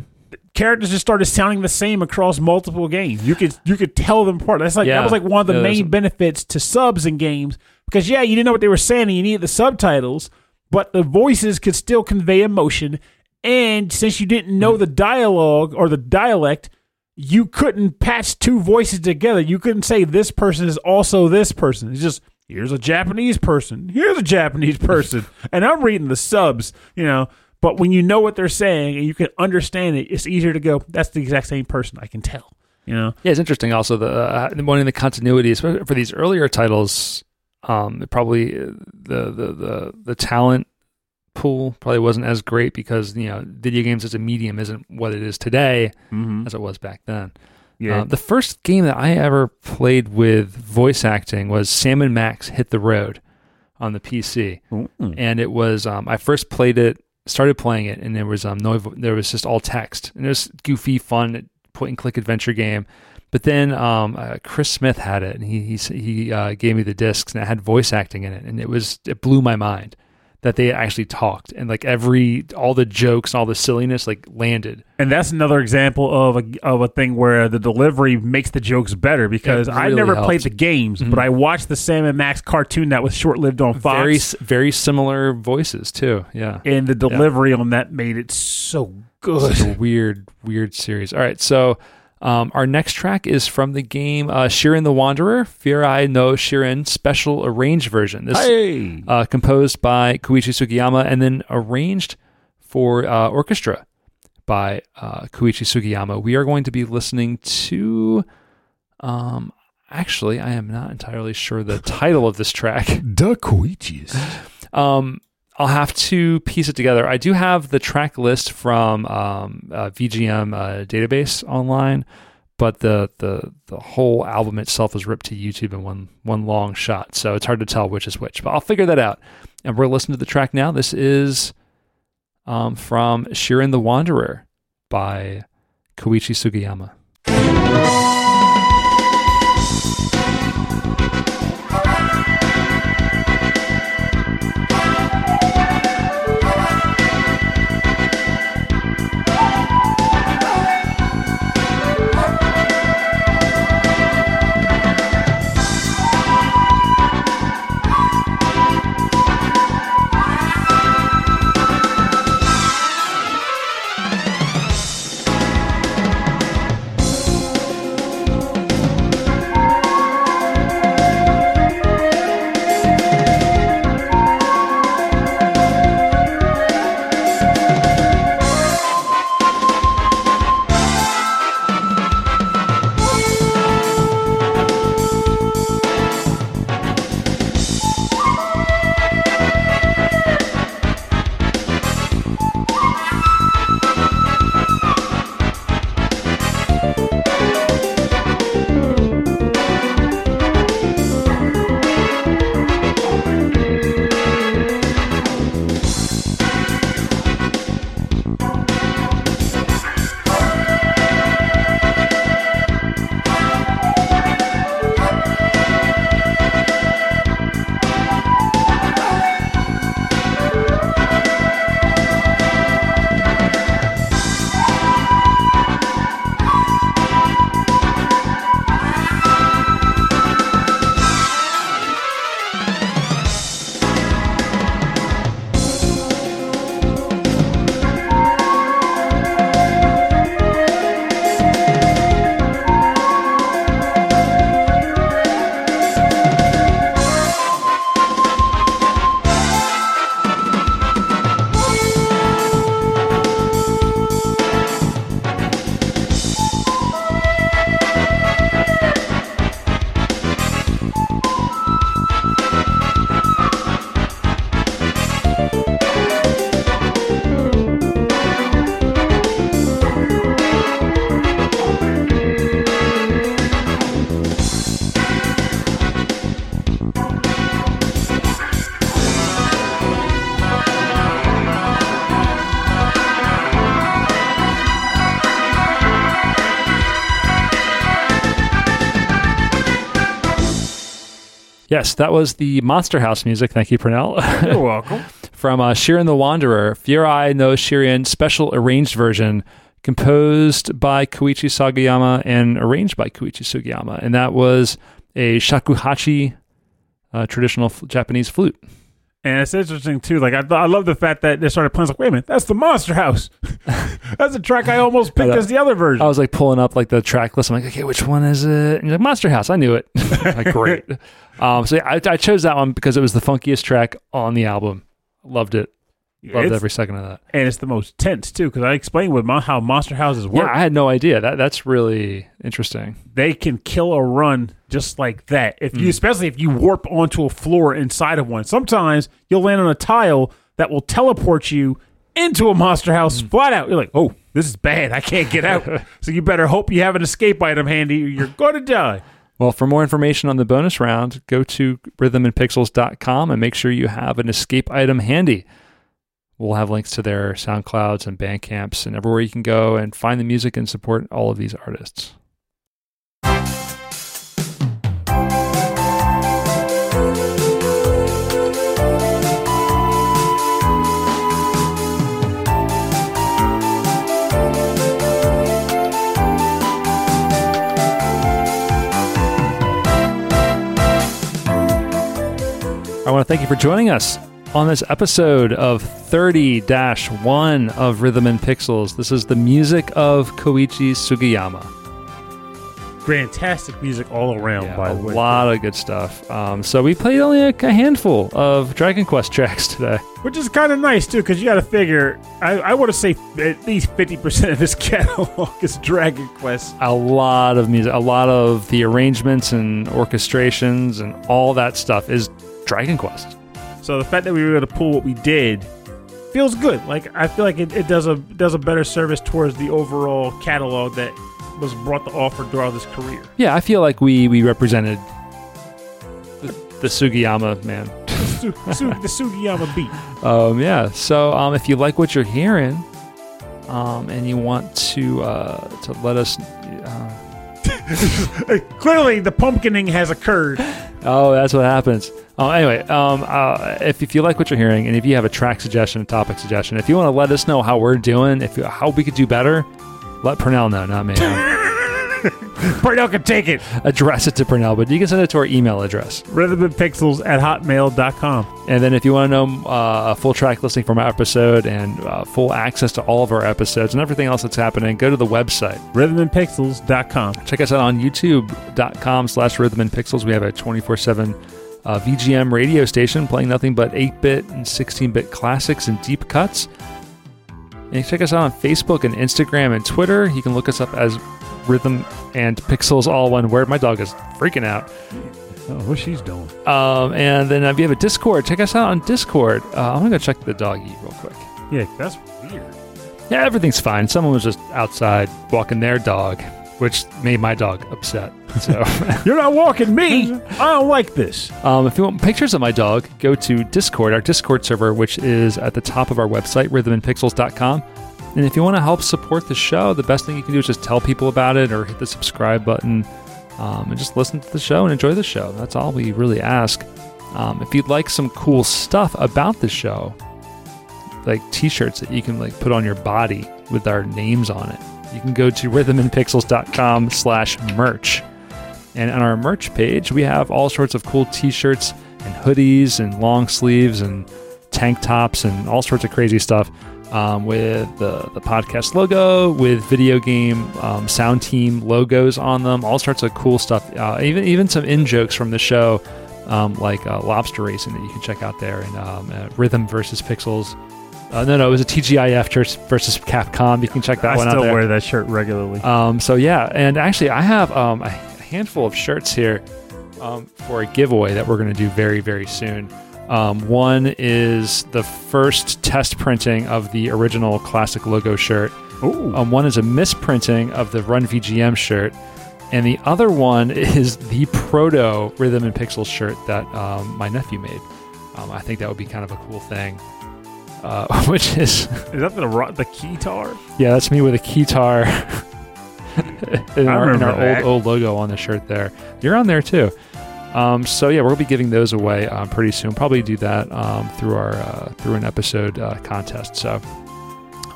characters just started sounding the same across multiple games. You could you could tell them apart. That's like Yeah. that was like one of the Yeah, main benefits to subs in games because yeah, you didn't know what they were saying and you needed the subtitles, but the voices could still convey emotion. And since you didn't know the dialogue or the dialect, you couldn't patch two voices together. You couldn't say this person is also this person. It's just here's a Japanese person, here's a Japanese person, and I'm reading the subs, you know. But when you know what they're saying and you can understand it, it's easier to go. That's the exact same person. I can tell, you know. Yeah, it's interesting. Also, the uh, one of the continuities for for these earlier titles, um, probably uh, the the the the talent pool probably wasn't as great because you know video games as a medium isn't what it is today Mm-hmm. as it was back then. Yeah, Uh, the first game that I ever played with voice acting was Sam and Max Hit the Road on the PC, Mm. and it was um, I first played it, started playing it, and there was um no there was just all text, and it was goofy, fun point and click adventure game. But then um, uh, Chris Smith had it, and he he he uh, gave me the discs, and it had voice acting in it, and it was it blew my mind that they actually talked, and like every all the jokes and all the silliness like landed. and that's another example of a of a thing where the delivery makes the jokes better because It I never helps. played the games, but I watched the Sam and Max cartoon that was short lived on Fox. Very very similar voices too. Yeah. and the delivery on that made it so good. It's a weird, weird series. All right, so um, our next track is from the game uh, Shiren the Wanderer, Furai no Shiren Special Arranged Version. This Hey, uh, composed by Koichi Sugiyama and then arranged for uh, orchestra by uh, Koichi Sugiyama. We are going to be listening to. Um, actually, I am not entirely sure the title of this track. the Koichis. Um, I'll have to piece it together. I do have the track list from um, uh, VGM uh, database online, but the, the the whole album itself is ripped to YouTube in one one long shot, so it's hard to tell which is which. But I'll figure that out. And we're listening to the track now. This is um, from Shiren the Wanderer by Koichi Sugiyama. Yes, that was the Monster House music. Thank you, Purnell. You're welcome. From uh, Shiren the Wanderer, Furai no Shiren special arranged version, composed by Koichi Sugiyama and arranged by Koichi Sugiyama. And that was a shakuhachi, uh, traditional f- Japanese flute. And it's interesting too. Like I, I love the fact that they started playing. It's like, wait a minute, that's the Monster House. that's a track I almost picked I- as the other version. I was like pulling up like the track list. I'm like, okay, which one is it? And you're like, Monster House. I knew it. like, great. Um, so yeah, I, I chose that one because it was the funkiest track on the album. Loved it. Loved It's- every second of that. and it's the most tense too because I explained with mon- how monster houses work. Yeah, I had no idea. That that's really interesting. They can kill a run just like that. If you, especially if you warp onto a floor inside of one, sometimes you'll land on a tile that will teleport you into a monster house Hmm. flat out. You're like, oh, this is bad. I can't get out. so you better hope you have an escape item handy. or You're going to die. Well, for more information on the bonus round, go to rhythmandpixels.com and make sure you have an escape item handy. We'll have links to their SoundClouds and Bandcamps and everywhere you can go and find the music and support all of these artists. I want to thank you for joining us on this episode of 30 1 of Rhythm and Pixels. This is the music of Koichi Sugiyama. Fantastic music all around, Yeah, by a the way. A lot of good stuff. Um, so we played only a, a handful of Dragon Quest tracks today. Which is kind of nice too, because you got to figure. I, I want to say at least fifty percent of this catalog is Dragon Quest. A lot of music, a lot of the arrangements and orchestrations and all that stuff is Dragon Quest. So the fact that we were able to pull what we did feels good. Like I feel like it, it does a does a better service towards the overall catalog that was brought to offer throughout his career. Yeah, I feel like we we represented the, the Sugiyama man. Su- the Sugiyama beat. Um, yeah. So um, if you like what you're hearing, um, and you want to uh, to let us, uh, Clearly, the pumpkining has occurred. oh, that's what happens. Oh, anyway, um, uh, if, if you like what you're hearing, and if you have a track suggestion, a topic suggestion, if you want to let us know how we're doing, if you, how we could do better, let Purnell know, not me. Purnell can take it. Address it to Purnell, but you can send it to our email address. Rhythmandpixels at hotmail.com. And then if you want to know uh, a full track listing from our episode and uh, full access to all of our episodes and everything else that's happening, go to the website. Rhythmandpixels.com. Check us out on youtube.com slash rhythm and pixels. We have a 24-7 uh, VGM radio station playing nothing but 8-bit and 16-bit classics and deep cuts. And check us out on Facebook and Instagram and Twitter. You can look us up as Rhythm and Pixels, all one word. My dog is freaking out. Oh, what she's doing. Um, and then if you have a Discord, check us out on Discord. Uh, I'm going to go check the dog eat real quick. Yeah, that's weird. Yeah, everything's fine. Someone was just outside walking their dog, which made my dog upset. So, You're not walking me. I don't like this. um, if you want pictures of my dog, go to Discord, our Discord server, which is at the top of our website, rhythmandpixels.com. And if you want to help support the show, the best thing you can do is just tell people about it or hit the subscribe button um, and just listen to the show and enjoy the show. That's all we really ask. Um, if you'd like some cool stuff about the show, like t-shirts that you can like put on your body with our names on it, you can go to rhythmandpixels.com slash merch. And on our merch page, we have all sorts of cool t-shirts and hoodies and long sleeves and tank tops and all sorts of crazy stuff um, with the, the podcast logo, with video game um, sound team logos on them, all sorts of cool stuff. Uh, even even some in jokes from the show, um, like uh, lobster racing that you can check out there, and uh, Rhythm versus Pixels. Uh, no, no, it was a TGIF church versus Capcom. You can check that I one out still there. wear that shirt regularly. Um, so yeah, and actually, I have um, a handful of shirts here um, for a giveaway that we're going to do very, very soon. Um, one is the first test printing of the original classic logo shirt. Um, one is a misprinting of the Run VGM shirt, and the other one is the proto Rhythm and Pixels shirt that um, my nephew made. Um, I think that would be kind of a cool thing. Uh, which is Is that the ro- the keytar? yeah, that's me with a keytar. in I our, in our old old logo on the shirt there. You're on there too. Um, so yeah, we'll be giving those away um, pretty soon. Probably do that um, through our uh, through an episode uh, contest. So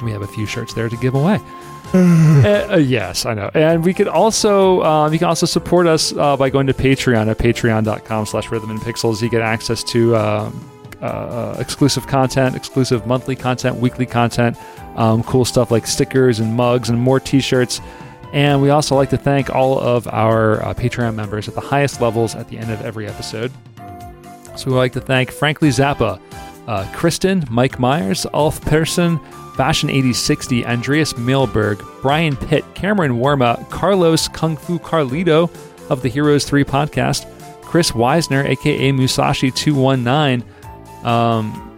we have a few shirts there to give away. Uh, uh, yes, I know. And we could also um, you can also support us uh, by going to Patreon at patreon.com slash rhythm and pixels. You get access to um, uh, uh, exclusive content, exclusive monthly content, weekly content, um, cool stuff like stickers and mugs and more t-shirts. And we also like to thank all of our uh, Patreon members at the highest levels at the end of every episode. So we like to thank Frankly Zappa, uh, Kristen, Mike Myers, Ulf Persson, Fashion 8060, Andreas Milberg, Brian Pitt, Cameron Warma, Carlos Kung Fu Carlito of the Heroes 3 podcast, Chris Weisner, aka Musashi219. Um,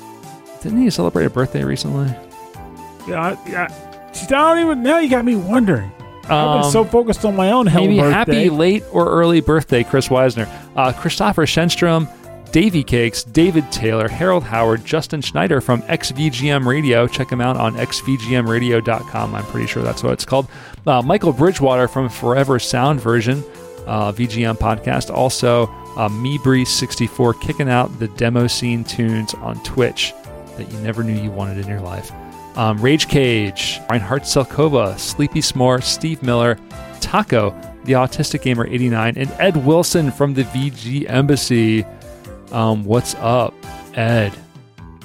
didn't he celebrate a birthday recently? Yeah, I, yeah. I don't even. Now you got me wondering. I've Um, been so focused on my own hell Maybe birthday. happy late or early birthday, Chris Weisner. Uh, Christopher Shenstrom, Davy Cakes, David Taylor, Harold Howard, Justin Schneider from XVGM Radio. Check him out on xvgmradio.com. I'm pretty sure that's what it's called. Uh, Michael Bridgewater from Forever Sound Version, uh, VGM podcast. Also, uh, Meebreeze64 kicking out the demo scene tunes on Twitch that you never knew you wanted in your life. Um, Rage Cage, Reinhard Selkova, Sleepy S'more, Steve Miller, Taco, the Autistic Gamer 89, and Ed Wilson from the VG Embassy. Um, what's up, Ed?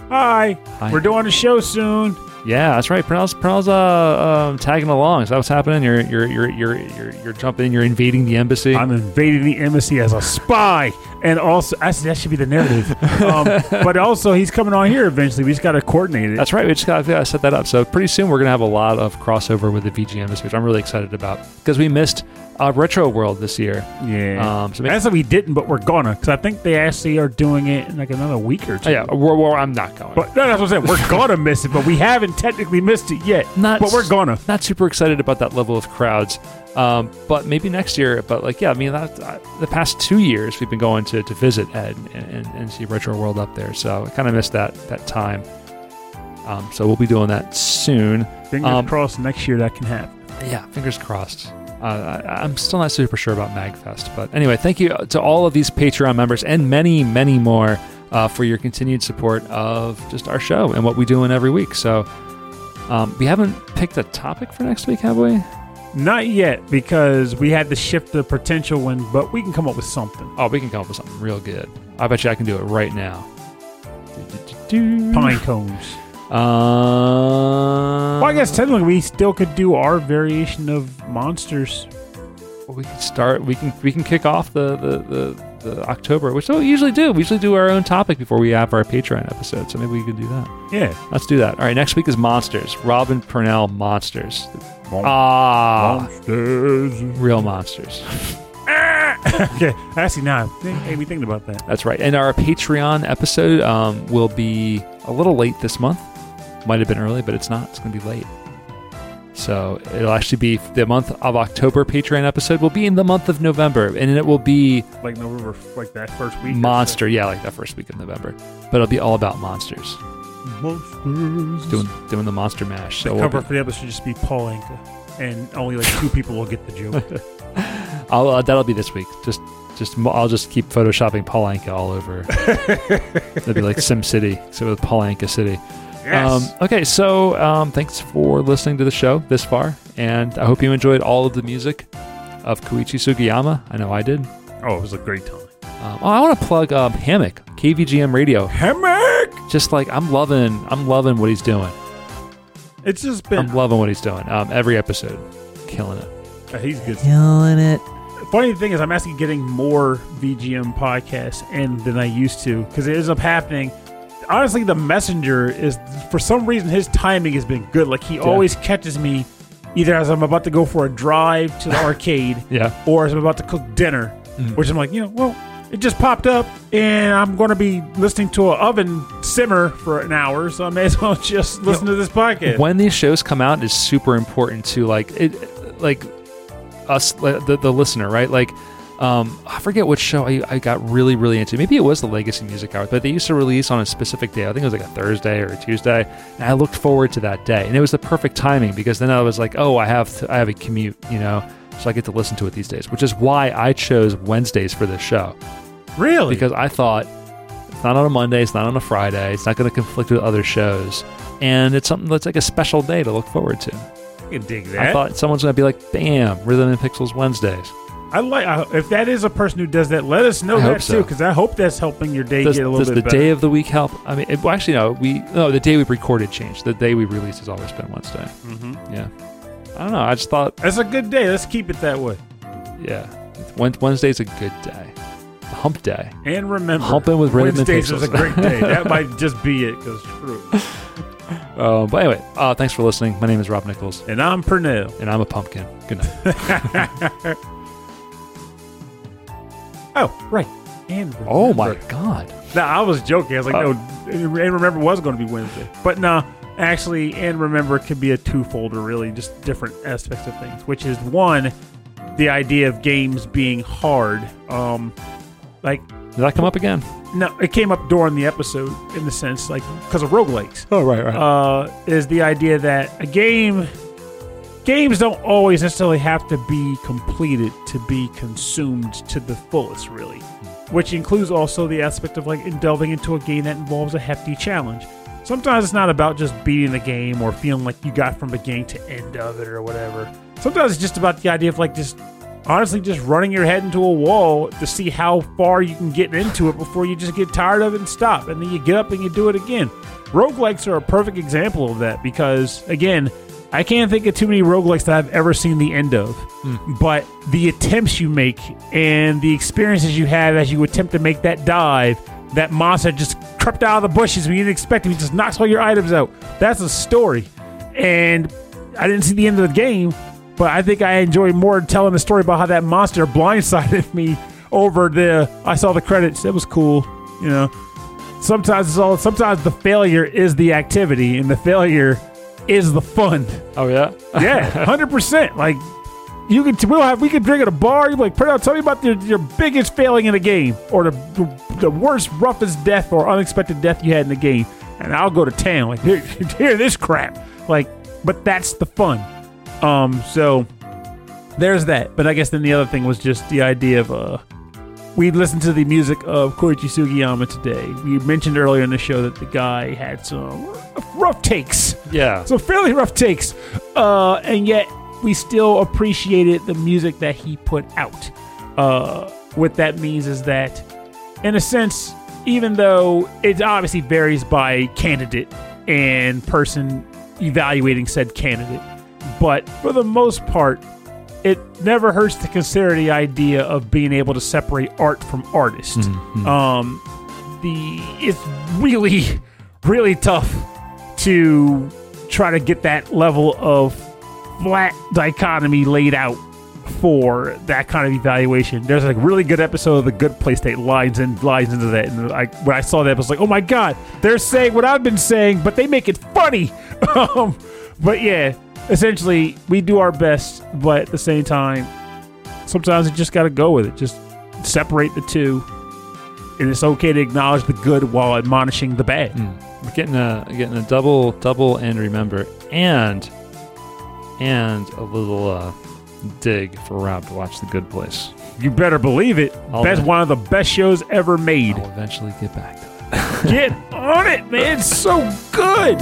Hi. Hi. We're doing a show soon. Yeah, that's right. Purnell's, Purnell's uh, um, tagging along. Is that what's happening? You're you're you're you're you're, you're jumping. You're invading the embassy. I'm invading the embassy as a spy, and also actually, that should be the narrative. um, but also, he's coming on here eventually. We just got to coordinate it. That's right. We just got to set that up. So pretty soon we're going to have a lot of crossover with the VG Embassy, which I'm really excited about because we missed uh, Retro World this year. yeah. Um, so maybe, That's what we didn't, but we're gonna because I think they actually are doing it in like another week or two. oh, yeah, we're, I'm not going. But no, that's what I'm saying. We're gonna miss it, but we haven't technically missed it yet. Not but we're gonna. not super excited about that level of crowds. Um, but maybe next year. But like, yeah, I mean, that, uh, the past two years we've been going to, to visit Ed and, and, and see Retro World up there. So I kind of missed that that time. Um, so we'll be doing that soon. Fingers Um, crossed. Next year that can happen. Yeah, fingers crossed. Uh, I'm still not super sure about MagFest, but anyway, thank you to all of these Patreon members and many, many more uh, for your continued support of just our show and what we do in every week. So um, we haven't picked a topic for next week, have we? Not yet because we had to shift the potential one, but we can come up with something. Oh, we can come up with something real good. I bet you I can do it right now. Pine cones. Um, Well, I guess technically we still could do our variation of monsters. we can start. We can we can kick off the the, the, the October, which we usually do. We usually do our own topic before we have our Patreon episode. So maybe we can do that. Yeah. Let's do that. All right. Next week is monsters. Robin Purnell monsters. Ah, monsters. real monsters. okay. Actually, now hey, we thinking about that. That's right. And our Patreon episode um, will be a little late this month. Might have been early, but it's not. It's going to be late. So it'll actually be the month of October. Patreon episode will be in the month of November, and it will be Like November, like that first week. monster. Yeah, like that first week of November. But it'll be all about monsters. Monsters. doing doing the monster mash. the So we'll cover be- for the episode should just be Paul Anka, and only like two people will get the joke. I'll, uh, that'll be this week. Just just I'll just keep photoshopping Paul Anka all over. It'll be like Sim City, so with Paul Anka City. Yes. Um, okay, so um, thanks for listening to the show this far, and I hope you enjoyed all of the music of Koichi Sugiyama. I know I did. oh, it was a great time. Um, oh, I want to plug um, Hammock, KVGM Radio. Hammock. Just like I'm loving, I'm loving what he's doing. It's just been. I'm loving what he's doing. Um, every episode, killing it. uh, he's good. Killing it. Funny thing is, I'm actually getting more VGM podcasts in than I used to because it ends up happening. Honestly, the messenger is for some reason his timing has been good. Like he always catches me either as I'm about to go for a drive to the arcade Yeah. or as I'm about to cook dinner, Mhm. which I'm like, you know, well, it just popped up and I'm going to be listening to an oven simmer for an hour, so I may as well just listen to this podcast. when these shows come out is super important to like it like us the, the listener right like um, I forget which show I, I got really really into. Maybe it was the Legacy Music Hour, but they used to release on a specific day. I think it was like a Thursday or a Tuesday, and I looked forward to that day, and it was the perfect timing because then I was like, oh, I have to, I have a commute, you know, so I get to listen to it these days, which is why I chose Wednesdays for this show. Really? because I thought it's not on a Monday, it's not on a Friday, it's not going to conflict with other shows, and it's something that's like a special day to look forward to. I can dig that. I thought someone's going to be like, "Bam, Rhythm and Pixels Wednesdays." I like I, if that is a person who does that. Let us know I that hope too, because I hope that's helping your day Does, get a little does bit Does the better. day of the week help? I mean, it, well, actually, no. We no, the day we recorded changed. The day we released has always been Wednesday. hmm Yeah, I don't know. I just thought, That's a good day. Let's keep it that way. yeah, Wed- Wednesday's a good day. Hump day. And remember, Humping with Wednesdays is a great day. that might just be it. Because true. Uh, but anyway, uh, thanks for listening. My name is Rob Nichols, And I'm Purnell. and I'm a pumpkin. Good night. Oh, right. And remember. oh my god. No, I was joking. I was like, Oh. no, and remember was going to be Wednesday, but no, actually, and remember could be a twofolder, really, just different aspects of things. Which is one, the idea of games being hard. Um, like Did that come up again? no, it came up during the episode in the sense like because of roguelikes. Oh right, right. uh, is the idea that a game games don't always necessarily have to be completed to be consumed to the fullest really mm-hmm. which includes also the aspect of like delving into a game that involves a hefty challenge. Sometimes it's not about just beating the game or feeling like you got from beginning to end of it or whatever. Sometimes it's just about the idea of like just honestly just running your head into a wall to see how far you can get into it before you just get tired of it and stop. And then you get up and you do it again. Roguelikes are a perfect example of that because again i can't think of too many roguelikes that i've ever seen the end of hmm. but the attempts you make and the experiences you have as you attempt to make that dive that monster just crept out of the bushes when you didn't expect him he just knocks all your items out. That's a story. And i didn't see the end of the game but i think i enjoyed more telling the story about how that monster blindsided me over the i saw the credits. It was cool you know. Sometimes it's all sometimes the failure is the activity and the failure is the fun oh yeah. yeah, hundred percent. Like you could, we'll have, we could drink at a bar. You like, Purnell, tell me about your, your biggest failing in a game, or the, the the worst, roughest death or unexpected death you had in the game, and I'll go to town. Like, here, hear this crap. Like, but that's the fun. Um, so there's that. But I guess then the other thing was just the idea of uh. We listened to the music of Koichi Sugiyama today. We mentioned earlier in the show that the guy had some rough takes Yeah. so fairly rough takes uh, and yet we still appreciated the music that he put out uh, what that means is that in a sense even though it obviously varies by candidate and person evaluating said candidate but for the most part it never hurts to consider the idea of being able to separate art from artist Mhm. um, the it's really really tough to try to get that level of flat dichotomy laid out for that kind of evaluation. There's a really good episode of The Good Place that lines and lines into that. And I, when I saw that, I was like, oh my god, they're saying what I've been saying, but they make it funny. um, but yeah, essentially, we do our best, but at the same time, sometimes you just got to go with it. Just separate the two, and it's okay to acknowledge the good while admonishing the bad. Mm. We're getting a getting a double double and remember and and a little uh, dig for Rob to watch The Good Place. You better believe it. All That's one of the best shows ever made. I'll eventually get back to it. Get on it, man. It's so good.